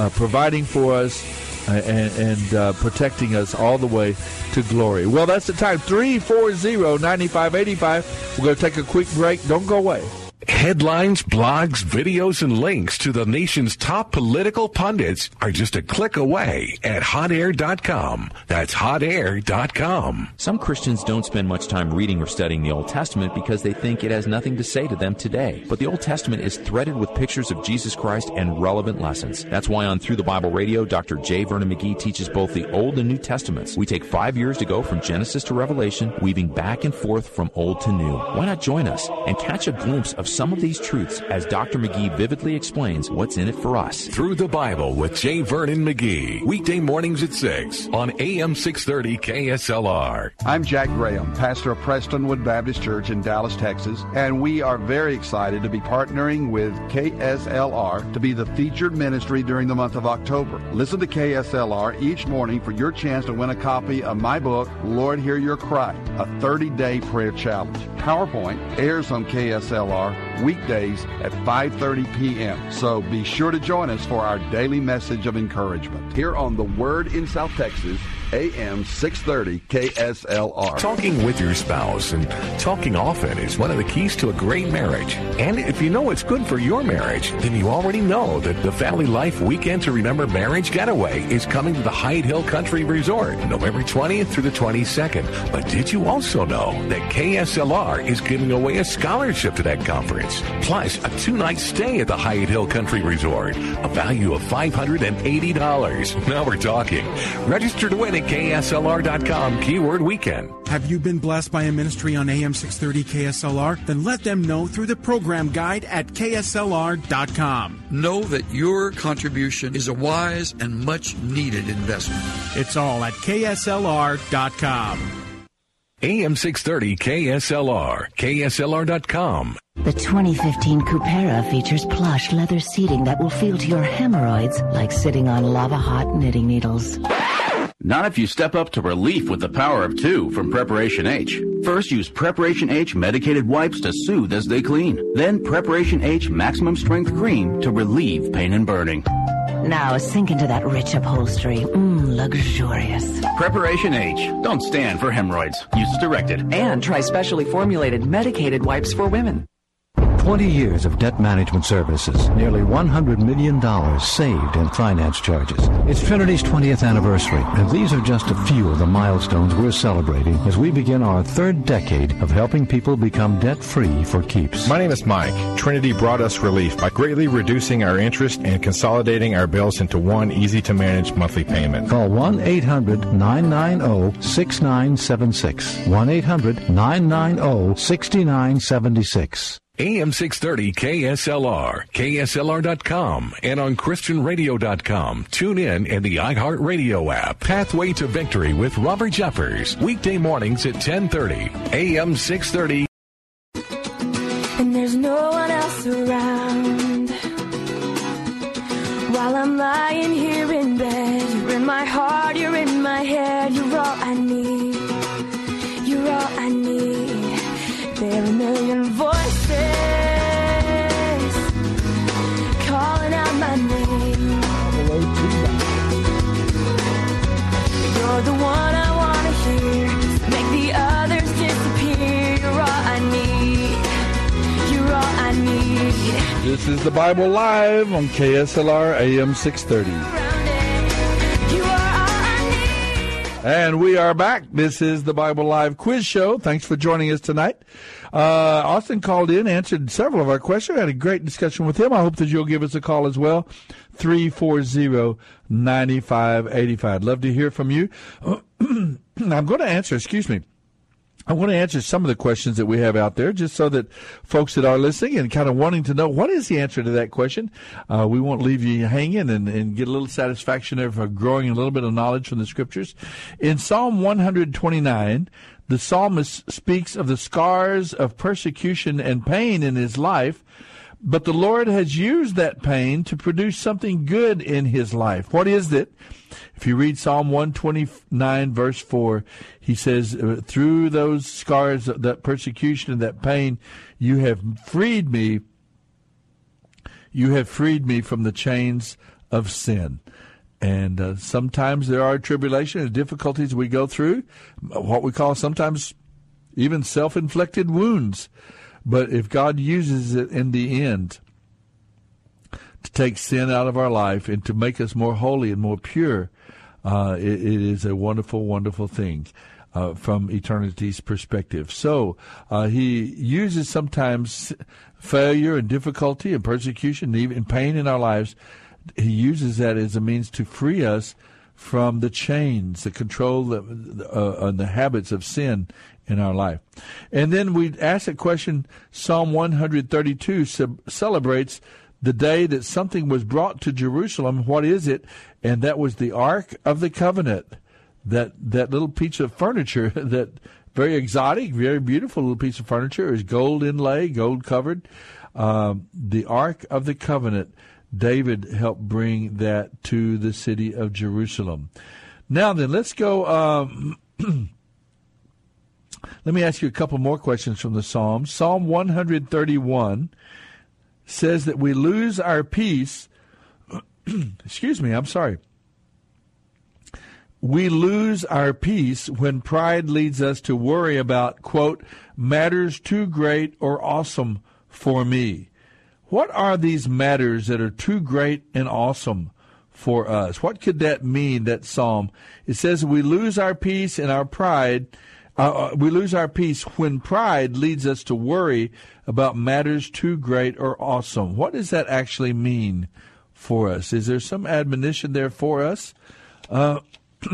uh, providing for us, uh, and, and uh, protecting us all the way to glory. Well, that's the time. 340 9585. We're going to take a quick break. Don't go away. Headlines, blogs, videos, and links to the nation's top political pundits are just a click away at hotair.com. That's hotair.com. Some Christians don't spend much time reading or studying the Old Testament because they think it has nothing to say to them today. But the Old Testament is threaded with pictures of Jesus Christ and relevant lessons. That's why on Through the Bible Radio, Dr. J. Vernon McGee teaches both the Old and New Testaments. We take five years to go from Genesis to Revelation, weaving back and forth from old to new. Why not join us and catch a glimpse of some of these truths as Dr. McGee vividly explains what's in it for us. Through the Bible with J. Vernon McGee. Weekday mornings at 6 on AM 630 KSLR. I'm Jack Graham, pastor of Prestonwood Baptist Church in Dallas, Texas, and we are very excited to be partnering with KSLR to be the featured ministry during the month of October. Listen to KSLR each morning for your chance to win a copy of my book, Lord Hear Your Cry, a 30-day prayer challenge. PowerPoint airs on KSLR weekdays at 5:30 p.m. So be sure to join us for our daily message of encouragement here on the Word in South Texas, AM 630 KSLR. Talking with your spouse and talking often is one of the keys to a great marriage. And if you know it's good for your marriage, then you already know that the Family Life Weekend to Remember Marriage Getaway is coming to the Hyatt Hill Country Resort November 20th through the 22nd. But did you also know that KSLR is giving away a scholarship to that conference? Plus, a two-night stay at the Hyatt Hill Country Resort, a value of $580. Now we're talking. Register to win at KSLR.com, keyword weekend. Have you been blessed by a ministry on AM 630 KSLR? Then let them know through the program guide at KSLR.com. Know that your contribution is a wise and much needed investment. It's all at KSLR.com. AM 630 KSLR, KSLR.com. The 2015 Cupera features plush leather seating that will feel to your hemorrhoids like sitting on lava hot knitting needles. Not if you step up to relief with the power of two from Preparation H. First, use Preparation H medicated wipes to soothe as they clean. Then Preparation H maximum strength cream to relieve pain and burning. Now sink into that rich upholstery. Mmm, luxurious. Preparation H. Don't stand for hemorrhoids. Use as directed. And try specially formulated medicated wipes for women. 20 years of debt management services, nearly $100 million saved in finance charges. It's Trinity's 20th anniversary, and these are just a few of the milestones we're celebrating as we begin our third decade of helping people become debt free for keeps. My name is Mike. Trinity brought us relief by greatly reducing our interest and consolidating our bills into one easy to manage monthly payment. Call 1 800 990 6976. 1 800 990 6976. AM 630 KSLR, KSLR.com, and on ChristianRadio.com. Tune in in the iHeartRadio app. Pathway to Victory with Robert Jeffress. Weekday mornings at 1030. AM 630. And there's no one else around. While I'm lying here in bed, you're in my heart, you're in my head, you're all I need. You're all I need. There are a million This is the Bible Live on KSLR AM 630. And we are back. This is the Bible Live quiz show. Thanks for joining us tonight. Uh, Austin called in, answered several of our questions. We had a great discussion with him. I hope that you'll give us a call as well. 340 9585. Love to hear from you. I'm going to answer, excuse me I want to answer some of the questions that we have out there just so that folks that are listening and kind of wanting to know what is the answer to that question, uh, we won't leave you hanging and, and get a little satisfaction of uh, growing a little bit of knowledge from the scriptures. In Psalm 129, the psalmist speaks of the scars of persecution and pain in his life, but the Lord has used that pain to produce something good in his life. What is it? If you read Psalm 129, verse 4, he says, uh, Through those scars, that persecution, and that pain, you have freed me. You have freed me from the chains of sin. And uh, sometimes there are tribulations and difficulties we go through, what we call sometimes even self inflicted wounds. But if God uses it in the end to take sin out of our life and to make us more holy and more pure, uh, it, it is a wonderful, wonderful thing. Uh, from eternity's perspective. So uh, he uses sometimes failure and difficulty and persecution, and even pain in our lives. He uses that as a means to free us from the chains, the control, the, uh, and the habits of sin in our life. And then we ask a question. Psalm 132 celebrates the day that something was brought to Jerusalem. What is it? And that was the Ark of the Covenant. That that little piece of furniture that very exotic, very beautiful little piece of furniture is gold inlay, gold covered. Um, the Ark of the Covenant. David helped bring that to the city of Jerusalem. Now then, let's go. Um, let me ask you a couple more questions from the Psalms. Psalm 131 says that we lose our peace. excuse me, I'm sorry. We lose our peace when pride leads us to worry about, quote, matters too great or awesome for me. What are these matters that are too great and awesome for us? What could that mean, that psalm? It says we lose our peace and our pride uh, uh, we lose our peace when pride leads us to worry about matters too great or awesome. What does that actually mean for us? Is there some admonition there for us? Uh,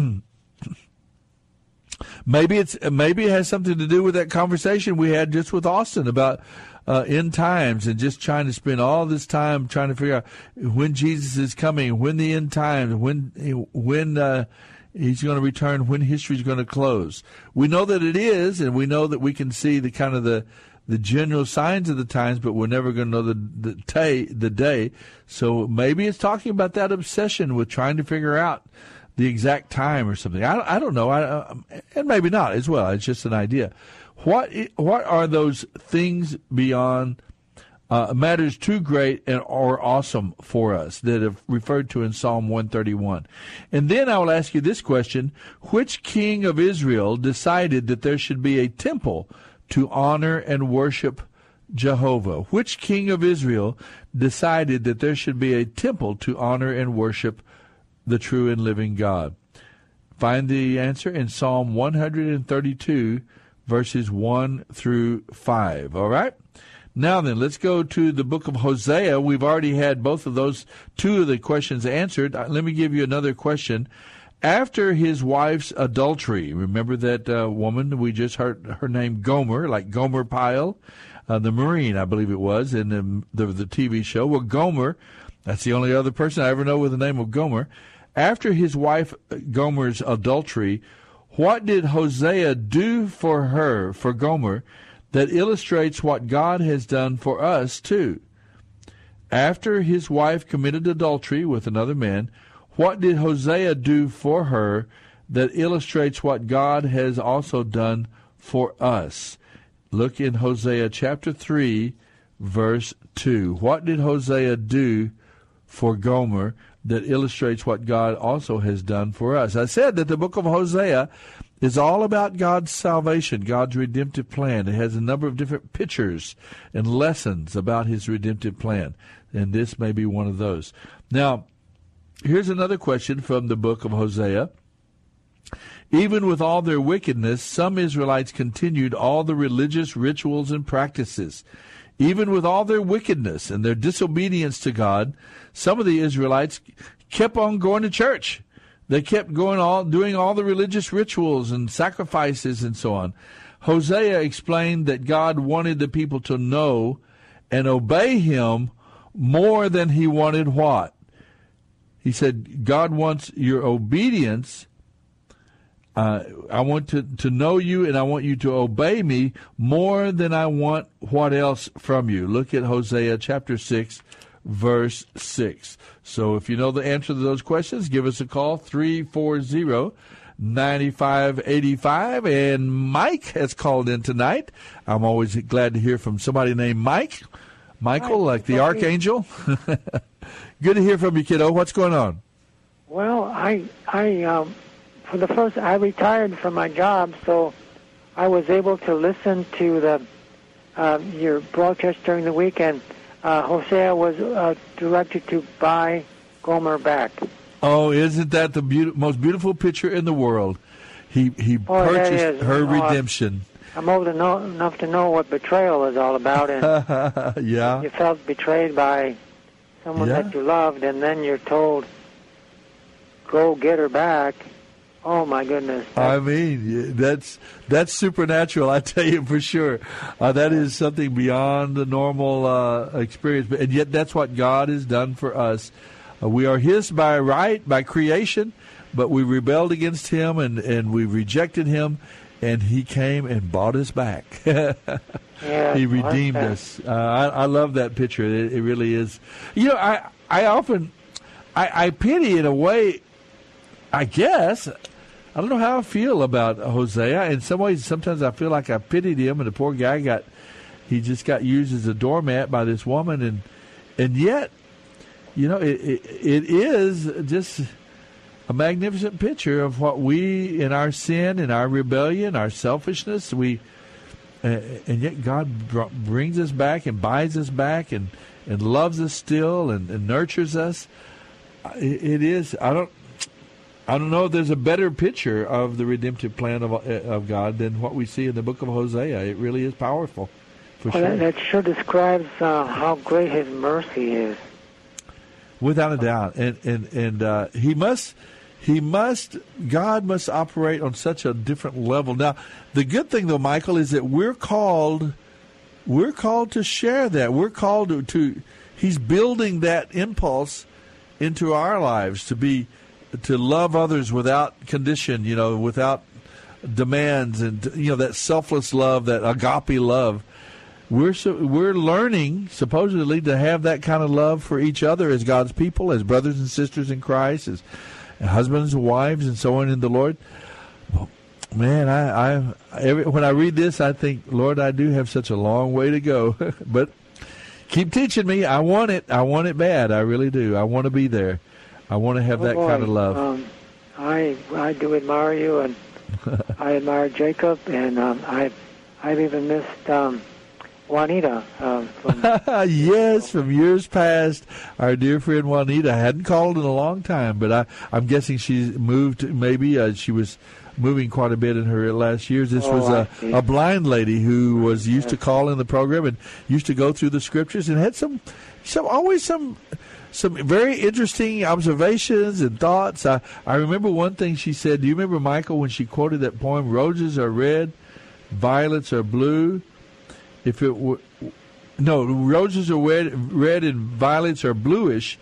maybe it's maybe it has something to do with that conversation we had just with Austin about uh, end times and just trying to spend all this time trying to figure out when Jesus is coming, when the end times, when when uh, he's going to return when history is going to close. We know that it is, and we know that we can see the kind of the the general signs of the times, but we're never going to know the the, day, the day. So maybe it's talking about that obsession with trying to figure out the exact time or something. I, I don't know, I, and maybe not as well. It's just an idea. What what are those things beyond uh, matters too great and are awesome for us that are referred to in Psalm 131. And then I will ask you this question: Which king of Israel decided that there should be a temple to honor and worship Jehovah? Which king of Israel decided that there should be a temple to honor and worship the true and living God? Find the answer in Psalm 132, verses 1 through 5. All right? Now then, let's go to the book of Hosea. We've already had both of those, two of the questions answered. Uh, let me give you another question. After his wife's adultery, remember that uh, woman we just heard her name Gomer, like Gomer Pyle, uh, the Marine, I believe it was, in the, the, the TV show. Well, Gomer, that's the only other person I ever know with the name of Gomer. After his wife uh, Gomer's adultery, what did Hosea do for her, for Gomer, that illustrates what God has done for us too. After his wife committed adultery with another man, what did Hosea do for her that illustrates what God has also done for us? Look in Hosea chapter 3, verse 2. What did Hosea do for Gomer that illustrates what God also has done for us? I said that the book of Hosea is all about God's salvation, God's redemptive plan. It has a number of different pictures and lessons about his redemptive plan. And this may be one of those. Now, here's another question from the book of Hosea. Even with all their wickedness, some Israelites continued all the religious rituals and practices. Even with all their wickedness and their disobedience to God, some of the Israelites kept on going to church. They kept going all doing all the religious rituals and sacrifices and so on. Hosea explained that God wanted the people to know and obey him more than he wanted what? He said, God wants your obedience. Uh, I want to, to know you and I want you to obey me more than I want what else from you. Look at Hosea chapter 6, verse 6. So if you know the answer to those questions, give us a call, 340 9585. And Mike has called in tonight. I'm always glad to hear from somebody named Mike. Michael, like the archangel. Good to hear from you, kiddo. What's going on? Well, I, I, um, for the first, I retired from my job, so I was able to listen to the uh, your broadcast during the weekend. Uh, Hosea was uh, directed to buy Gomer back. Oh, isn't that the be- most beautiful picture in the world? He he Oh, purchased her Oh, redemption. I'm old eno- enough to know what betrayal is all about, and yeah. you felt betrayed by someone Yeah. that you loved, and then you're told, "Go get her back." Oh my goodness! I mean, that's that's supernatural. I tell you for sure. Uh, that is something beyond the normal uh, experience, and yet that's what God has done for us. Uh, we are His by right, by creation, but we rebelled against Him and and we rejected Him, and He came and bought us back. Yeah, he redeemed that. us. Uh, I, I love that picture. It, it really is. You know, I I often I, I pity in a way. I guess I don't know how I feel about Hosea. In some ways, sometimes I feel like I pitied him, and the poor guy got he just got used as a doormat by this woman, and and yet, you know, it it, it is just a magnificent picture of what we in our sin, in our rebellion, our selfishness, we and yet God br- brings us back and buys us back and and loves us still and, and nurtures us. It is. I don't. I don't know if there's a better picture of the redemptive plan of uh, of God than what we see in the book of Hosea. It really is powerful, for Well, sure, that, that sure describes uh, how great His mercy is. without a doubt. And and and uh, he must. He must, God must operate on such a different level. Now, the good thing though, Michael, is that we're called, we're called to share that. We're called to, to He's building that impulse into our lives to be, to love others without condition, you know, without demands and, you know, that selfless love, that agape love. We're we're learning supposedly to have that kind of love for each other as God's people, as brothers and sisters in Christ, as husbands and wives, and so on in the Lord. Man, I, I every, when I read this, I think, Lord, I do have such a long way to go, but keep teaching me. I want it. I want it bad. I really do. I want to be there. I want to have that Oh, kind of love. Um, I I do admire you, and I admire Jacob, and um, I I've even missed um, Juanita. Um, from, yes, from years past, our dear friend Juanita hadn't called in a long time, but I, I'm guessing she's moved. Maybe uh, she was moving quite a bit in her last years. This Oh, was I a, a blind lady who was used to call in the program and used to go through the scriptures and had some, some always some. Some very interesting observations and thoughts. I, I remember one thing she said. Do you remember Michael when she quoted that poem? Roses are red, violets are blue. If it were no, roses are red, red and violets are bluish.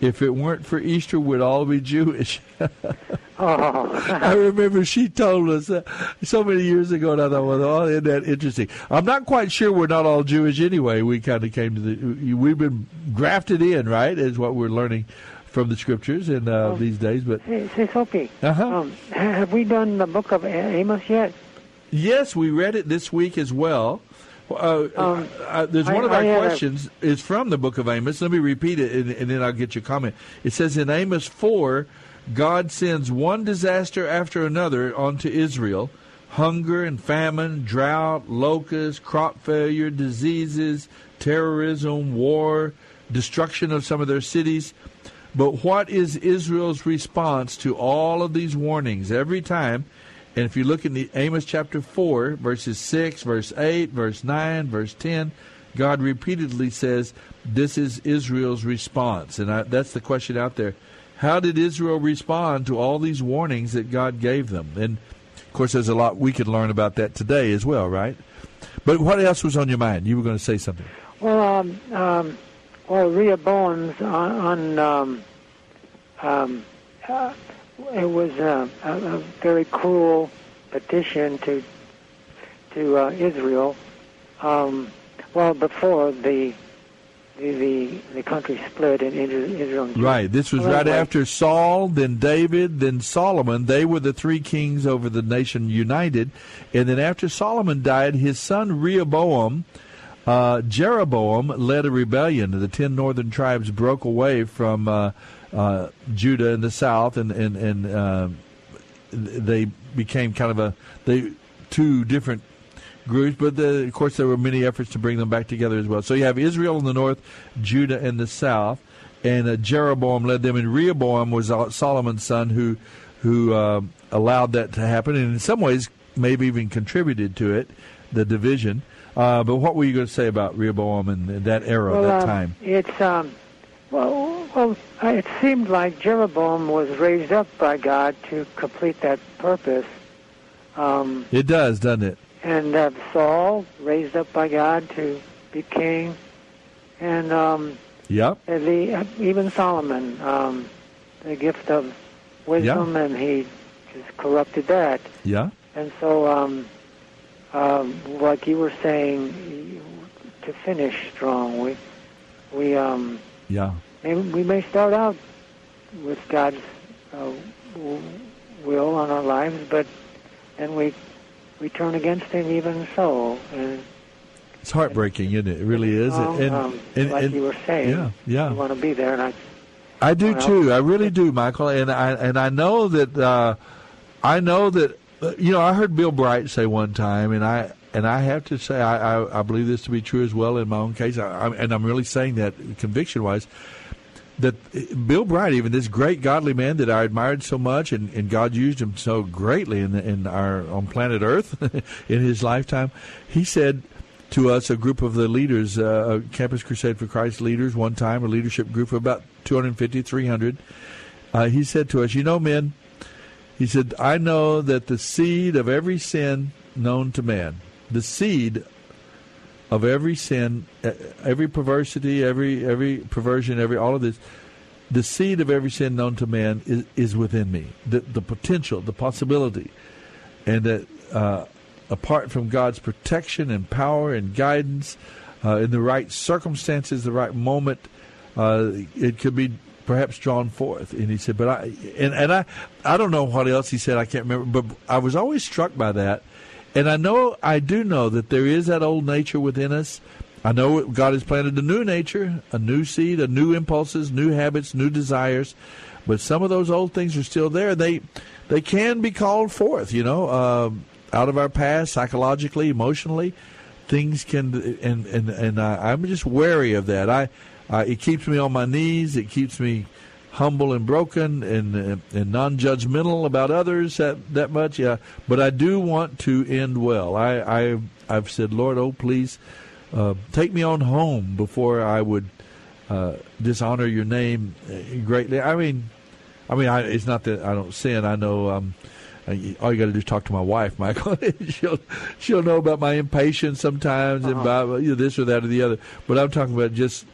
If it weren't for Easter, we'd all be Jewish. oh, I remember she told us uh, so many years ago, and I thought, well, oh, isn't that interesting? I'm not quite sure we're not all Jewish anyway. We kind of came to the, we've been grafted in, right, is what we're learning from the scriptures in uh, these days. But hey, say Soapy. Uh-huh. Um, have we done the book of Amos yet? Yes, we read it this week as well. Uh, Um, uh, there's I- one of our had a- questions is from the book of Amos. Let me repeat it, and, and then I'll get your comment. It says in Amos four, God sends one disaster after another onto Israel: hunger and famine, drought, locusts, crop failure, diseases, terrorism, war, destruction of some of their cities. But what is Israel's response to all of these warnings every time? And if you look in the Amos chapter 4, verses 6, verse 8, verse 9, verse 10, God repeatedly says, This is Israel's response. And I, that's the question out there. How did Israel respond to all these warnings that God gave them? And of course, there's a lot we could learn about that today as well, right? But what else was on your mind? You were going to say something. Well, um, um, well, Rehoboam's on, on um, um, uh, it was a, a, a very cruel petition to to uh, Israel. Um, well, before the the the, the country split in Israel. And right. This was well, right like, after Saul, then David, then Solomon. They were the three kings over the nation united, and then after Solomon died, his son Rehoboam. Uh, Jeroboam led a rebellion. The ten northern tribes broke away from uh, uh, Judah in the south, and and and uh, they became kind of a they two different groups. But the, of course, there were many efforts to bring them back together as well. So you have Israel in the north, Judah in the south, and uh, Jeroboam led them, and Rehoboam was Solomon's son who who uh, allowed that to happen, and in some ways maybe even contributed to it, the division. Uh, but what were you going to say about Rehoboam and that era, well, that um, time? It's um, well, well, it seemed like Jeroboam was raised up by God to complete that purpose. Um, it does, doesn't it? And uh, Saul raised up by God to be king, and um, yep. The uh, even Solomon, um, the gift of wisdom, yeah. and he just corrupted that. Yeah. And so, um, um, like you were saying, to finish strong, we we um, yeah. Maybe we may start out with God's uh, will on our lives, but then we we turn against Him even so. And, it's heartbreaking, isn't it? It really is. Well, and, um, and, like and, you were saying, yeah, yeah. I want to be there, and I. I do too. I really do, Michael. And I and I know that uh, I know that uh, you know. I heard Bill Bright say one time, and I and I have to say I, I, I believe this to be true as well in my own case. I, I, and I'm really saying that conviction wise that Bill Bright, even this great godly man that I admired so much, and, and God used him so greatly in, in our on planet Earth in his lifetime, he said to us, a group of the leaders, uh, Campus Crusade for Christ leaders, one time, a leadership group of about 250, 300, uh, he said to us, You know, men, he said, I know that the seed of every sin known to man, the seed of every sin, every perversity, every every perversion, every all of this, the seed of every sin known to man is, is within me. The the potential, the possibility, and that uh, apart from God's protection and power and guidance, uh, in the right circumstances, the right moment, uh, it could be perhaps drawn forth. And he said, but I and, and I I don't know what else he said. I can't remember, but I was always struck by that and I know, I do know that there is that old nature within us. I know God has planted a new nature, a new seed, a new impulses, new habits, new desires. But some of those old things are still there. They they can be called forth, you know, uh, out of our past, psychologically, emotionally. Things can, and and and I, I'm just wary of that. I, uh, it keeps me on my knees. It keeps me humble and broken and and non-judgmental about others that that much yeah but I do want to end well I I I've said Lord oh please uh, take me on home before I would uh, dishonor your name greatly I mean I mean I, it's not that I don't sin I know um, all you got to do is talk to my wife, Michael. she'll she'll know about my impatience sometimes uh-huh. and about you know, this or that or the other. But I'm talking about just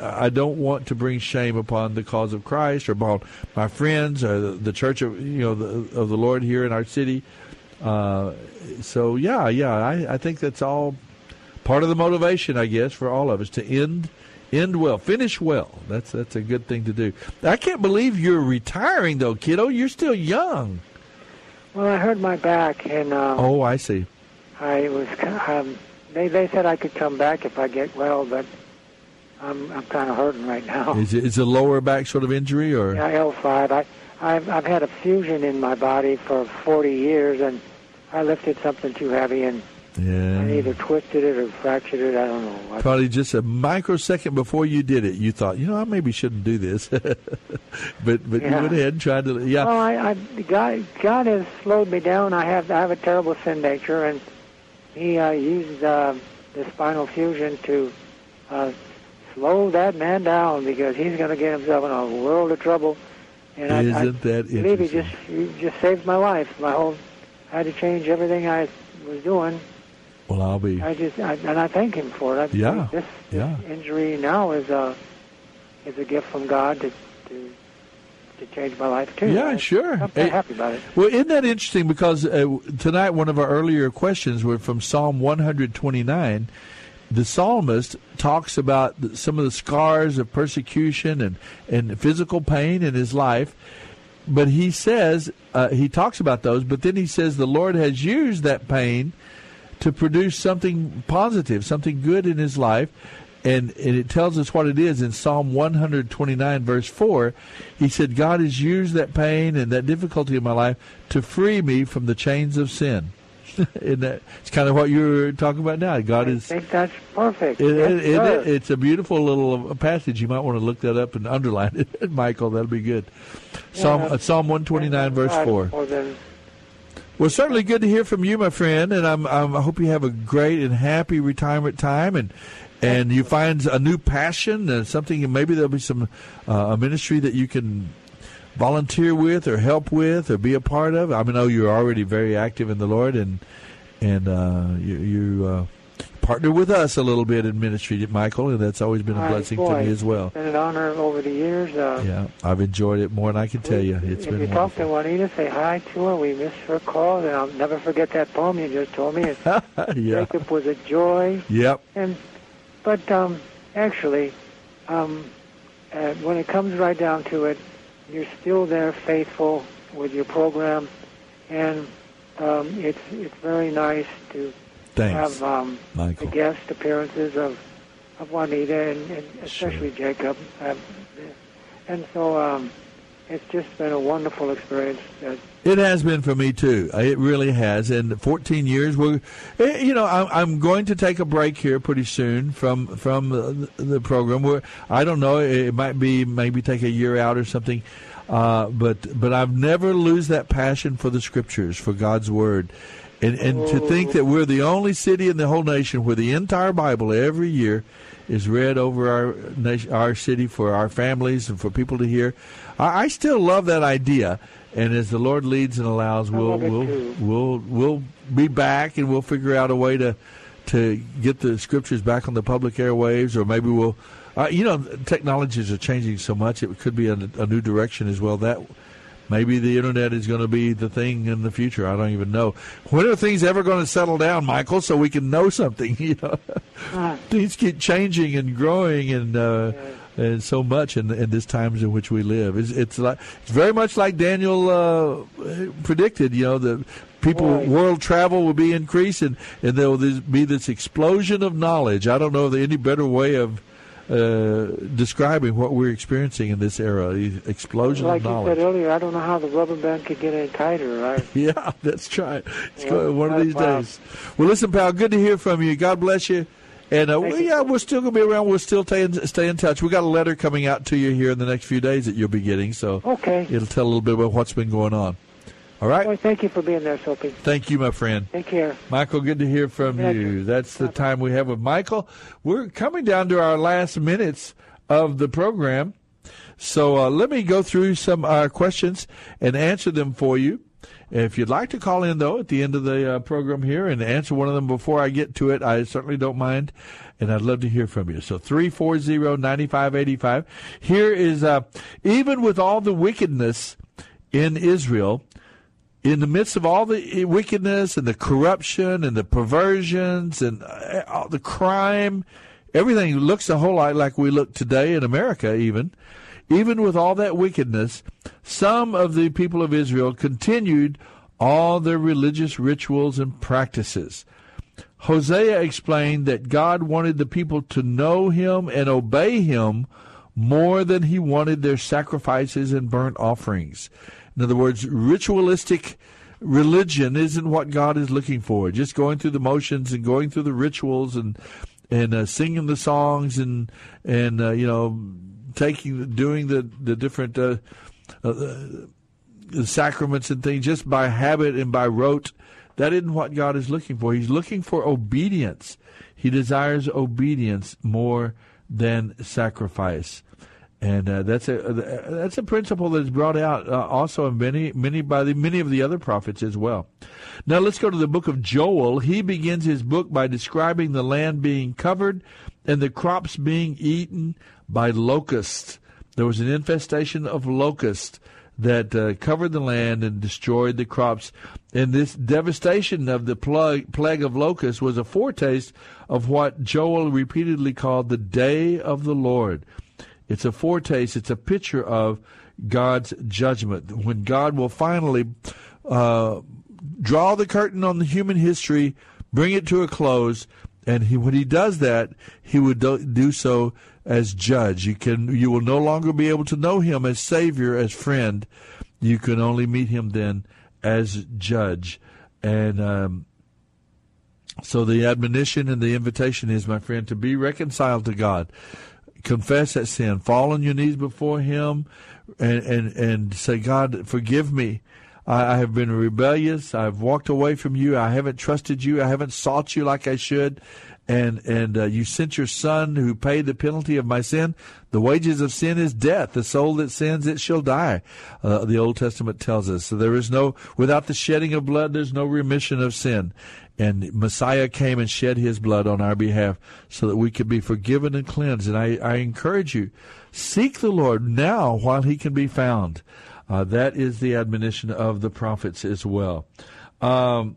I don't want to bring shame upon the cause of Christ or upon my friends or the, the church of you know the, of the Lord here in our city. Uh, so yeah, yeah, I, I think that's all part of the motivation, I guess, for all of us to end end well, finish well. That's that's a good thing to do. I can't believe you're retiring though, kiddo. You're still young. Well, I hurt my back, and um, oh, I see. I was. Um, they they said I could come back if I get well, but I'm I'm kind of hurting right now. Is it is a lower back sort of injury or? Yeah, L5. I I've I've had a fusion in my body for 40 years, and I lifted something too heavy, and Yeah. I either twisted it or fractured it. I don't know. Probably just a microsecond before you did it, you thought, you know, I maybe shouldn't do this, but but Yeah. you went ahead and tried to. Yeah. Well, I, I God, God has slowed me down. I have I have a terrible sin nature, and He uh, used uh, the spinal fusion to uh, slow that man down because he's going to get himself in a world of trouble. And I, I Isn't that believe interesting? just he just saved my life. My whole I had to change everything I was doing. Well, I'll be. I just I, and I thank him for it. I, Yeah, This, yeah. injury now is a is a gift from God to to, to change my life too. Yeah, I- sure. I'm Hey, happy about it. Well, isn't that interesting? Because uh, tonight, one of our earlier questions were from Psalm 129. The psalmist talks about some of the scars of persecution and, and physical pain in his life. But he says, uh, he talks about those, but then he says the Lord has used that pain to produce something positive, something good in his life. And, and it tells us what it is in Psalm 129, verse 4. He said, God has used that pain and that difficulty in my life to free me from the chains of sin. and that, it's kind of what you're talking about now. God is. I think that's perfect. It, Yes, it- it- it's a beautiful little passage. You might want to look that up and underline it, Michael. That'll be good. Psalm, Yeah. uh, Psalm 129, verse 4. Well, certainly good to hear from you, my friend, and I'm, I'm, I hope you have a great and happy retirement time, and and you find a new passion and something. and Maybe there'll be some uh, a ministry that you can volunteer with, or help with, or be a part of. I know you're already very active in the Lord, and and uh, you, you uh, partner with us a little bit in ministry, Michael, and that's always been a blessing boy, to me as well. It's been an honor over the years. Uh, Yeah, I've enjoyed it more than I can tell you. It's if been you wonderful. talk to Juanita, say hi to her. We miss her calls, and I'll never forget that poem you just told me. Yeah. Jacob was a joy. Yep. And but um, actually, um, uh, when it comes right down to it, you're still there, faithful with your program, and um, it's it's very nice to Thanks, have um, the guest appearances of of Juanita and, and especially Jacob. Um, and so um, it's just been a wonderful experience. It has been for me too. Uh, It really has. And 14 years. We're, eh, you know, I'm, I'm going to take a break here pretty soon from from the, the program. Where I don't know, it might be maybe take a year out or something. Uh, but but I've never lose that passion for the scriptures, for God's word, and and to think that we're the only city in the whole nation where the entire Bible every year is read over our nation, our city for our families and for people to hear. I, I still love that idea, and as the Lord leads and allows, we'll we'll we'll we'll be back and we'll figure out a way to to get the scriptures back on the public airwaves, or maybe we'll. Uh, you know, technologies are changing so much; it could be a, a new direction as well. That maybe the internet is going to be the thing in the future. I don't even know. When are things ever going to settle down, Michael, so we can know something? You know, things keep changing and growing and. Uh, and so much in, in these times in which we live, it's, it's like it's very much like Daniel uh, predicted. You know, the people Right. world travel will be increased, and and there will be this explosion of knowledge. I don't know any better way of uh, describing what we're experiencing in this era. The explosion like of you said earlier, I don't know how the rubber band could get any tighter. Right? Yeah, that's try. It's Yeah, going one of these wow. days. Well, listen, pal, good to hear from you. God bless you. And uh, well, yeah, we're still going to be around. We'll still stay in, stay in touch. We got a letter coming out to you here in the next few days that you'll be getting. So Okay. it'll tell a little bit about what's been going on. All right. Boy, thank you for being there, Soapy. Thank you, my friend. Take care. Michael, good to hear from you. That's the time we have with Michael. We're coming down to our last minutes of the program. So uh, let me go through some uh, questions and answer them for you. If you'd like to call in, though, at the end of the uh, program here and answer one of them before I get to it, I certainly don't mind. And I'd love to hear from you. So 340-9585. Here is, uh, even with all the wickedness in Israel, in the midst of all the wickedness and the corruption and the perversions and uh, all the crime, everything looks a whole lot like we look today in America, even. Even with all that wickedness, some of the people of Israel continued all their religious rituals and practices. Hosea explained that God wanted the people to know him and obey him more than he wanted their sacrifices and burnt offerings. In other words, ritualistic religion isn't what God is looking for. Just going through the motions and going through the rituals and and uh, singing the songs and and uh, you know taking doing the the different uh, uh, sacraments and things just by habit and by rote. That isn't what God is looking for. He's looking for obedience. He desires obedience more than sacrifice and uh, that's a uh, that's a principle that is brought out uh, also in many many by the many of the other prophets as well. Now let's go to the book of Joel. He begins his book by describing the land being covered and the crops being eaten by locusts. There was an infestation of locusts that uh, covered the land and destroyed the crops. And this devastation of the plague, plague of locusts was a foretaste of what Joel repeatedly called the day of the Lord it's a foretaste, it's a picture of God's judgment. When God will finally uh, draw the curtain on the human history, bring it to a close, and he, when he does that, he would do, do so as judge. You can you will no longer be able to know him as savior, as friend. You can only meet him then as judge. And um, so the admonition and the invitation is, my friend, to be reconciled to God confess that sin, fall on your knees before Him, and and and say, God, forgive me. I, I have been rebellious. I've walked away from you. I haven't trusted you. I haven't sought you like I should. And and uh, you sent your Son who paid the penalty of my sin. The wages of sin is death. The soul that sins, it shall die. Uh, the Old Testament tells us. So there is no without the shedding of blood, there's no remission of sin. And Messiah came and shed his blood on our behalf so that we could be forgiven and cleansed. And I, I encourage you, seek the Lord now while he can be found. Uh, that is the admonition of the prophets as well. Um,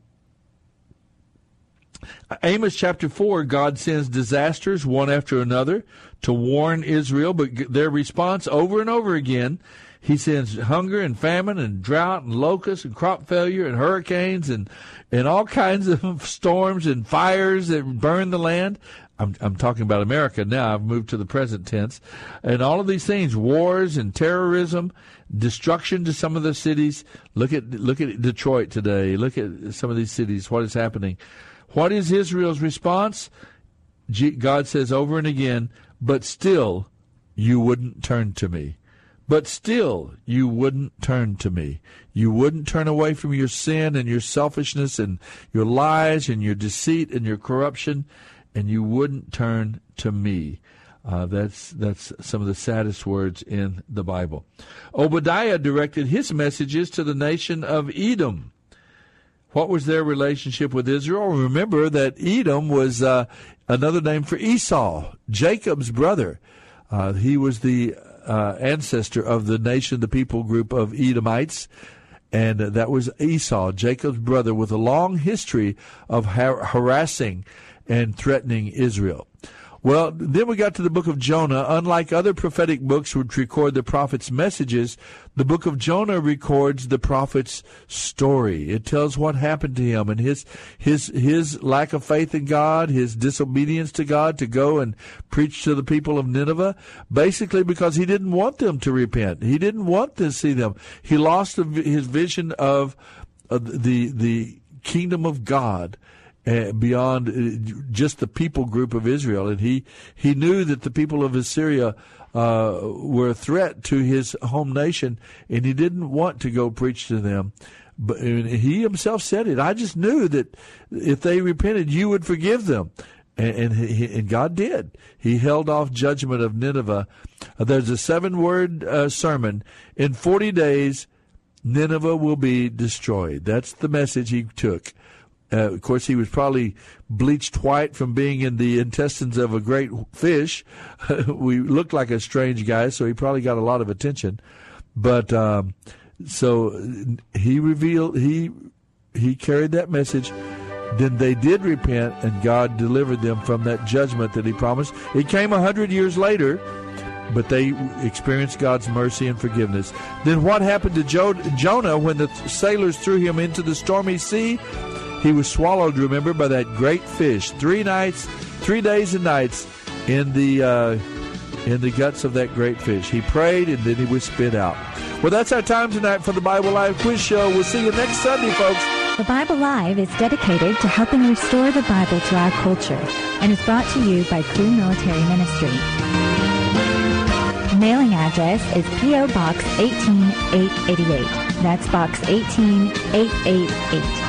Amos chapter 4, God sends disasters one after another to warn Israel, but their response over and over again he sends hunger and famine and drought and locusts and crop failure and hurricanes and, and all kinds of storms and fires that burn the land. I'm, I'm talking about America now. I've moved to the present tense. And all of these things, wars and terrorism, destruction to some of the cities. Look at, look at Detroit today. Look at some of these cities. What is happening? What is Israel's response? God says over and again, but still you wouldn't turn to me. But still, you wouldn't turn to me. You wouldn't turn away from your sin and your selfishness and your lies and your deceit and your corruption, and you wouldn't turn to me. Uh, that's that's some of the saddest words in the Bible. Obadiah directed his messages to the nation of Edom. What was their relationship with Israel? Remember that Edom was uh, another name for Esau, Jacob's brother. Uh, he was the uh, ancestor of the nation, the people group of Edomites. And that was Esau, Jacob's brother, with a long history of har- harassing and threatening Israel. Well, then we got to the book of Jonah. Unlike other prophetic books which record the prophet's messages, the book of Jonah records the prophet's story. It tells what happened to him and his his his lack of faith in God, his disobedience to God to go and preach to the people of Nineveh, basically because he didn't want them to repent. He didn't want to see them. He lost his vision of the the kingdom of God uh, beyond uh, just the people group of Israel. And he, he knew that the people of Assyria uh, were a threat to his home nation, and he didn't want to go preach to them. But he himself said it. I just knew that if they repented, you would forgive them. And, and, he, and God did. He held off judgment of Nineveh. There's a seven word uh, sermon. In 40 days, Nineveh will be destroyed. That's the message he took. Uh, of course, he was probably bleached white from being in the intestines of a great fish. we looked like a strange guy, so he probably got a lot of attention. But um, so he revealed he he carried that message. Then they did repent, and God delivered them from that judgment that He promised. It came a hundred years later, but they experienced God's mercy and forgiveness. Then what happened to jo- Jonah when the sailors threw him into the stormy sea? He was swallowed, remember, by that great fish. Three nights, three days and nights in the uh, in the guts of that great fish. He prayed and then he was spit out. Well, that's our time tonight for the Bible Live Quiz Show. We'll see you next Sunday, folks. The Bible Live is dedicated to helping restore the Bible to our culture and is brought to you by Cru Military Ministry. Mailing address is P.O. Box 18888. That's Box 18888,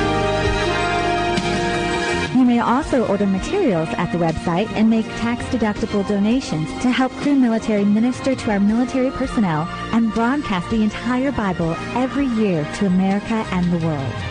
You may also order materials at the website and make tax-deductible donations to help Cru Military minister to our military personnel and broadcast the entire Bible every year to America and the world.